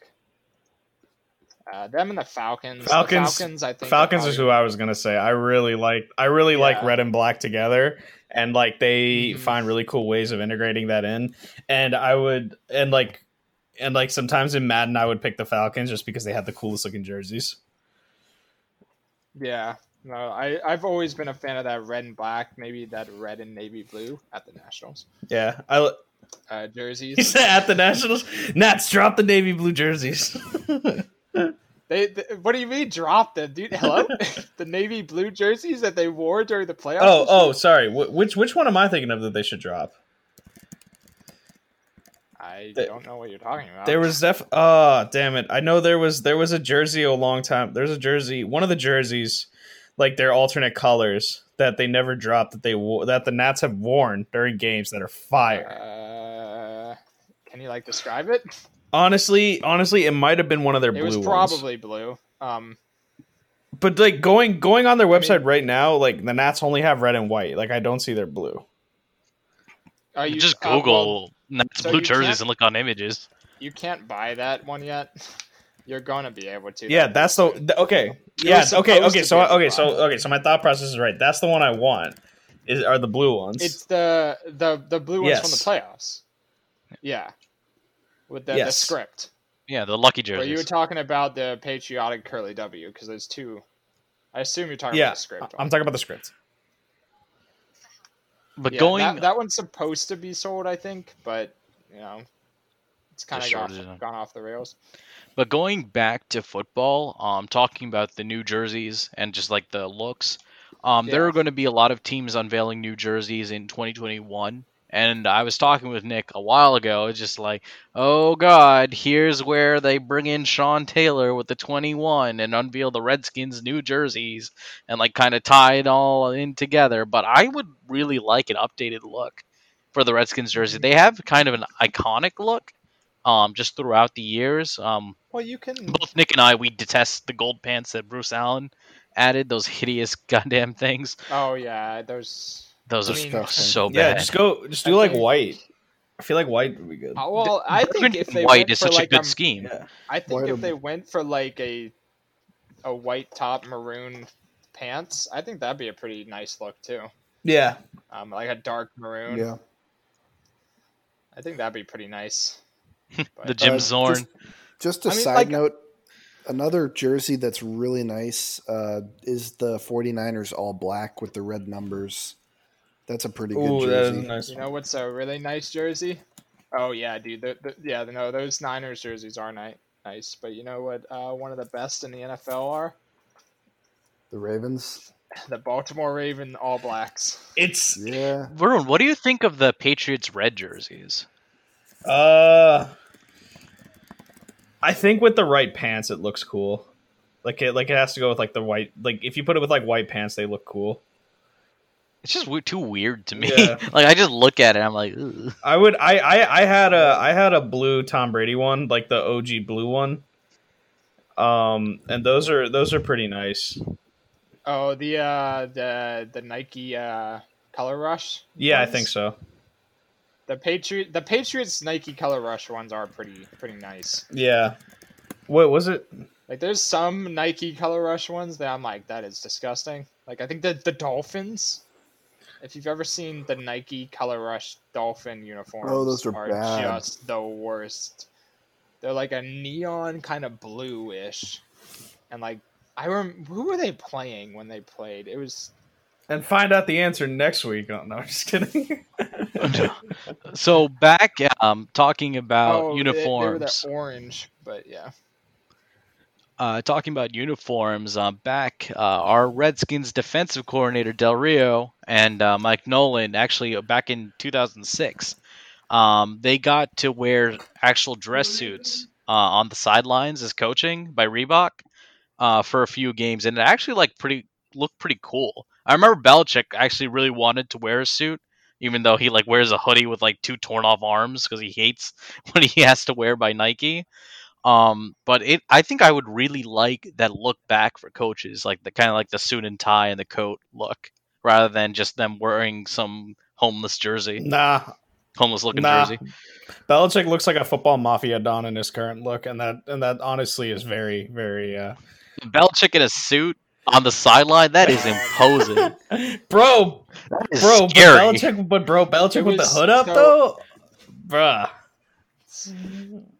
Uh, them and the Falcons. The Falcons- Falcons, I think. Falcons is who I was gonna say. I really like I really like red and black together, and like they Mhm. find really cool ways of integrating that in. And I would and like and like sometimes in Madden I would pick the Falcons just because they had the coolest looking jerseys. Yeah. No, I I've always been a fan of that red and black, maybe that red and navy blue at the Nationals Yeah, I uh, he jerseys. said at the Nationals, Nats drop the navy blue jerseys. They, th what do you mean drop them, dude? Hello, the navy blue jerseys that they wore during the playoffs. Oh, oh, sorry. Wh- which which one am I thinking of that they should drop? I the- don't know what you're talking about. There was def. Oh, damn it! I know there was there was a jersey a long time. There's a jersey, one of the jerseys, like their alternate colors that they never dropped that they wo- that the Nats have worn during games that are fire. Uh, can you like describe it? Honestly, honestly, it might have been one of their It blue was ones. probably blue. Um, But like going going on their I mean- website right now, like the Nats only have red and white. Like I don't see their blue. are you just uh, well, Google Nats so blue jerseys and look on images. you can't buy that one yet. You're gonna be able to. Yeah, that's the, the okay. It Yeah, okay, okay. So okay, so okay, so my thought process is right. That's the one I want. Is are the blue ones? It's the the the blue ones from the playoffs. Yeah, with the, the script. Yeah, the lucky But you were talking about the patriotic curly W because there's two. I assume you're talking yeah, about the script. I'm talking about the script. but Yeah, going that, that one's supposed to be sold, I think, but you know, it's kind of gone, gone off the rails. But going back to football, um, talking about the new jerseys and just like the looks, um, there are going to be a lot of teams unveiling new jerseys in 2021. And I was talking with Nick a while ago, it's just like, oh god, here's where they bring in Sean Taylor with the 21 and unveil the Redskins' new jerseys and like kind of tie it all in together. But I would really like an updated look for the Redskins jersey. They have kind of an iconic look, um, just throughout the years. Um, Well, you can. both Nick and I, we detest the gold pants that Bruce Allen added. Those hideous goddamn things. Oh yeah, those. Those I are so so Yeah, just go, just do I like think- white. I feel like white would be good. Uh, well, I think Even if they white went is for such like a good a- scheme. Yeah. I think White if or- they went for like a a white top maroon pants, I think that'd be a pretty nice look too. Yeah. Um, like a dark maroon. Yeah. I think that'd be pretty nice. The Jim Uh, Zorn. Just, just a I mean, side like- note, another jersey that's really nice uh, is the 49ers all black with the red numbers. That's a pretty good Ooh, that is jersey. a nice. You know what's a really nice jersey? Oh yeah, dude. The, the, yeah, no, those Niners jerseys are ni- nice. But you know what? Uh, one of the best in the NFL are The Ravens. the Baltimore Raven All Blacks. It's Yeah. Varun, what do you think of the Patriots red jerseys? uh, I think with the right pants, it looks cool. Like it, like it has to go with like the white. Like if you put it with like white pants, they look cool. It's just we- too weird to me. Yeah. like I just look at it, I'm like, Ugh. I would. I, I I had a I had a blue Tom Brady one, like the OG blue one. Um, and those are those are pretty nice. Oh, the uh, the the Nike uh, Color Rush. Yeah, I think so. The Patriot the Patriots Nike Color Rush ones are pretty pretty nice. Yeah. What was it? Like there's some Nike Color Rush ones that I'm like that is disgusting. Like I think the the Dolphins. If you've ever seen the Nike Color Rush Dolphin uniforms, Oh, those are bad. just the worst. They're like a neon kind of bluish, and like I rem- who were they playing when they played? It was And find out the answer next week. Oh no, I'm just kidding. so back um talking about oh they- They, were uniforms. orange, but yeah. Uh, talking about uniforms, uh, back uh, our Redskins defensive coordinator Del Rio and uh, Mike Nolan actually uh, back in 2006, um, they got to wear actual dress suits uh, on the sidelines as coaching by Reebok for a few games, and it actually like pretty looked pretty cool. I remember Belichick actually really wanted to wear a suit. Even though he like wears a hoodie with like two torn off arms because he hates what he has to wear by Nike, um, but it, I think I would really like that look back for coaches, like the kind of like the suit and tie and the coat look, rather than just them wearing some homeless jersey, nah, homeless looking Nah. jersey. Belichick looks like a football mafia don in his current look, and that and that honestly is very very. uh Belichick in a suit on the sideline, that is imposing. Bro, That is bro, but scary. Belichick, but bro, Belichick It with the hood up so- though, bruh.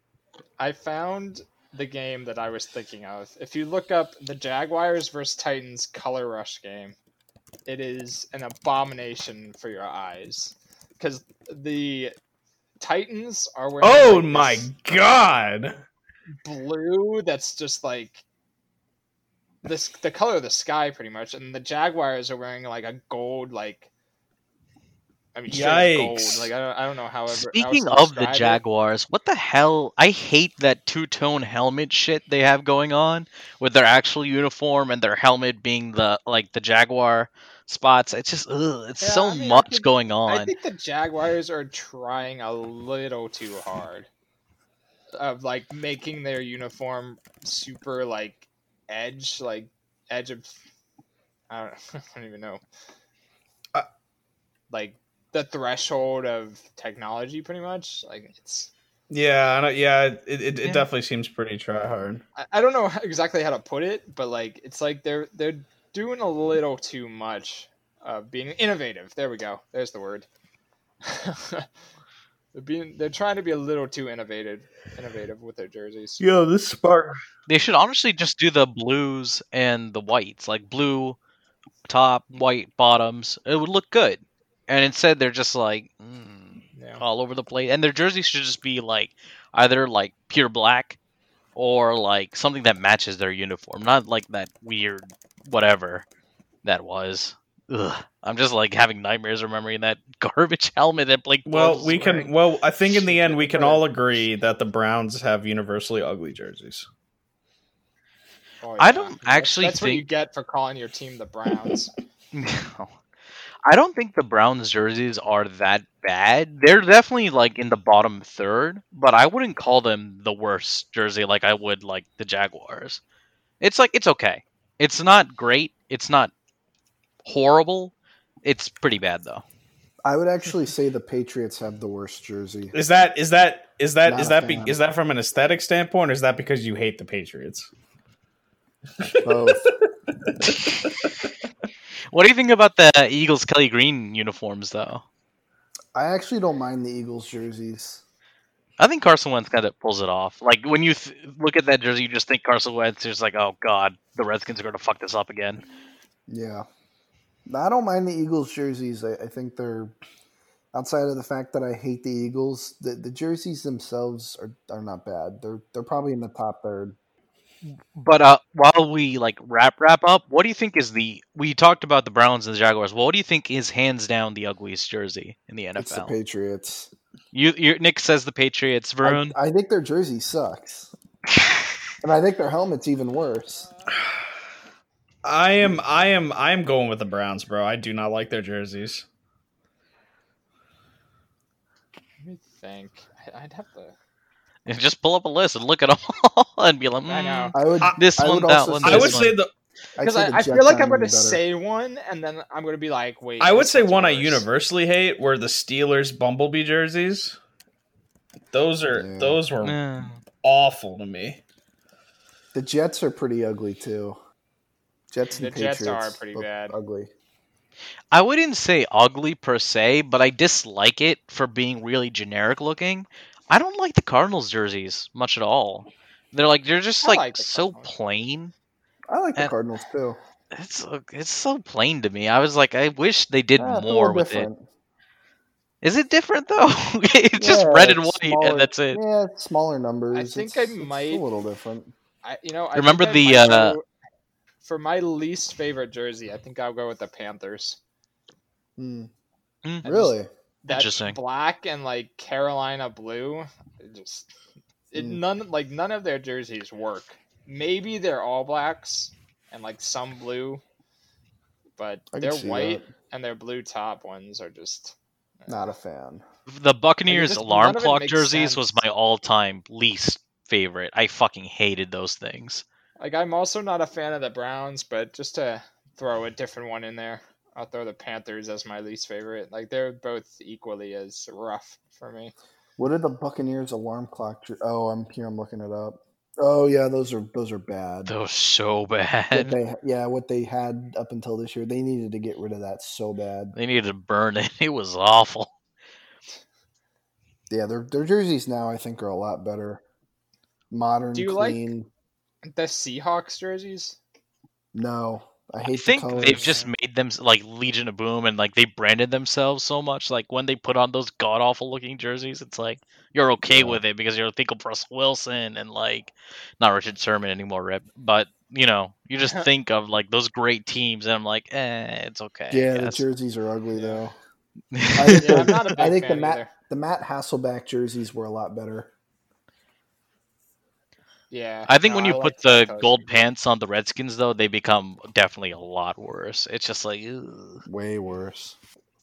I found the game that I was thinking of. If you look up the Jaguars versus Titans color rush game, it is an abomination for your eyes because the Titans are wearing Oh like, my god! blue that's just like this the color of the sky pretty much, and the Jaguars are wearing like a gold like. I mean, straight gold. Yikes. Like I don't, I don't know. However, Speaking how of the describe it. Jaguars, what the hell? I hate that two tone helmet shit they have going on with their actual uniform and their helmet being the like the Jaguar spots. It's just ugh, it's Yeah, so I mean, much think- going on. I think the Jaguars are trying a little too hard of like making their uniform super like edge, like edge of I don't, I don't even know, Uh, like the threshold of technology, pretty much. Like it's Yeah, I don't, yeah, it, it, it definitely seems pretty try hard. I, I don't know how- exactly how to put it, but like it's like they're they're doing a little too much of being innovative. There we go. There's the word. they're being they're trying to be a little too innovative innovative with their jerseys. Yo, this spark. They should honestly just do the blues and the whites, like blue top, white bottoms. It would look good. And instead, they're just like mm, Yeah. all over the place, and their jerseys should just be like either like pure black or like something that matches their uniform, not like that weird whatever that was. Ugh. I'm just like having nightmares remembering that garbage helmet that Blake. Well, was we can. Well, I think in the end we can all agree that the Browns have universally ugly jerseys. Oh, I don't That's- actually That's, what you get for calling your team the Browns. No. I don't think the Browns jerseys are that bad. They're definitely like in the bottom third, but I wouldn't call them the worst jersey like I would like the Jaguars. It's like it's okay. It's not great. It's not horrible. It's pretty bad though. I would actually say the Patriots have the worst jersey. Is that is that is that Not is that be, is that from an aesthetic standpoint, or is that because you hate the Patriots? Both. What do you think about the Eagles Kelly Green uniforms though? I actually don't mind the Eagles jerseys. I think Carson Wentz kind of pulls it off. Like when you th- look at that jersey, you just think Carson Wentz is like, oh god, the Redskins are going to fuck this up again. Yeah. I don't mind the Eagles jerseys. I, I think they're outside of the fact that I hate the Eagles, the, the jerseys themselves are, are not bad. They're they're probably in the top third. But uh, while we like wrap wrap up, what do you think is the? We talked about the Browns and the Jaguars. Well, what do you think is hands down the ugliest jersey in the It's the Patriots. You, you, Nick says the Patriots. I, Varun. I think their jersey sucks. And I think their helmet's even worse. I am I am I am going with the Browns, bro. I do not like their jerseys. Let me think. I'd have to. Just pull up a list and look at them all and be like, I know. "Mm, I would. This I one, would that also one, say- I this would one. say the I'd Because I, I feel like I'm going to say one, and then I'm going to be like, wait. I would say one's one I universally hate were the Steelers Bumblebee jerseys. Those are Yeah. those were Mm. awful to me. The Jets are pretty ugly too. Jets and The Jets Patriots are pretty bad. Ugly. I wouldn't say ugly per se, but I dislike it for being really generic looking. I don't like the Cardinals jerseys much at all. They're like they're just I like, like the so Cardinals. plain. I like the And- Cardinals too. It's it's so plain to me. I was like, I wish they did Ah, it's a more with it. different. Is it different though? it's just Yeah, red and white, smaller- and that's it. Yeah, it's smaller numbers. I think it's, I it's might- a little different. I, you know, I Remember think I the, might uh, go- for my least favorite jersey, I think I'll go with the Panthers. Hmm. Mm. I just- Really? That black and like Carolina blue, it just it Mm. none like none of their jerseys work. Maybe they're all blacks and like some blue, but I can their see white and their blue top ones are just Not a fan. The Buccaneers just- alarm none of it clock jerseys sense. was my all-time least favorite. I fucking hated those things. like I'm also not a fan of the Browns, but just to throw a different one in there, I'll throw the Panthers as my least favorite. Like they're both equally as rough for me. What are the Buccaneers alarm clock? jer- Oh, I'm here. I'm looking it up. Oh yeah, those are those are bad. Those so What bad. they, yeah, what they had up until this year, they needed to get rid of that so bad. They needed to burn it. It was awful. Yeah, their their jerseys now I think are a lot better, modern, Do you like- clean. The Seahawks jerseys, No, I I think the they've just made them like Legion of Boom and like they branded themselves so much. Like when they put on those god awful looking jerseys, it's like you're okay Yeah. with it because you're thinking of Russell Wilson and like not Richard Sherman anymore, Rip. But you know, you just think of like those great teams, and I'm like, eh, it's okay. Yeah, the jerseys are ugly though. I think, Yeah, I'm the, not a big I think the Matt either. the Matt Hasselbeck jerseys were a lot better. Yeah. I think no, when you like put that the gold pants on the Redskins, though, they become definitely a lot worse. It's just like, ugh. Way worse.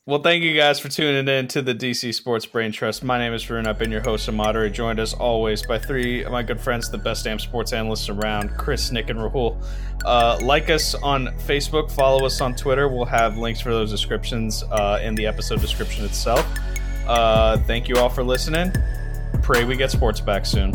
Well, thank you guys for tuning in to the DC Sports Brain Trust. My name is Varun. I've been your host and moderator, joined as always by three of my good friends, the best damn sports analysts around, Chris, Nick, and Rahul. Uh, like us on Facebook, follow us on Twitter. We'll have links for those descriptions uh, in the episode description itself. Uh, thank you all for listening. Pray we get sports back soon.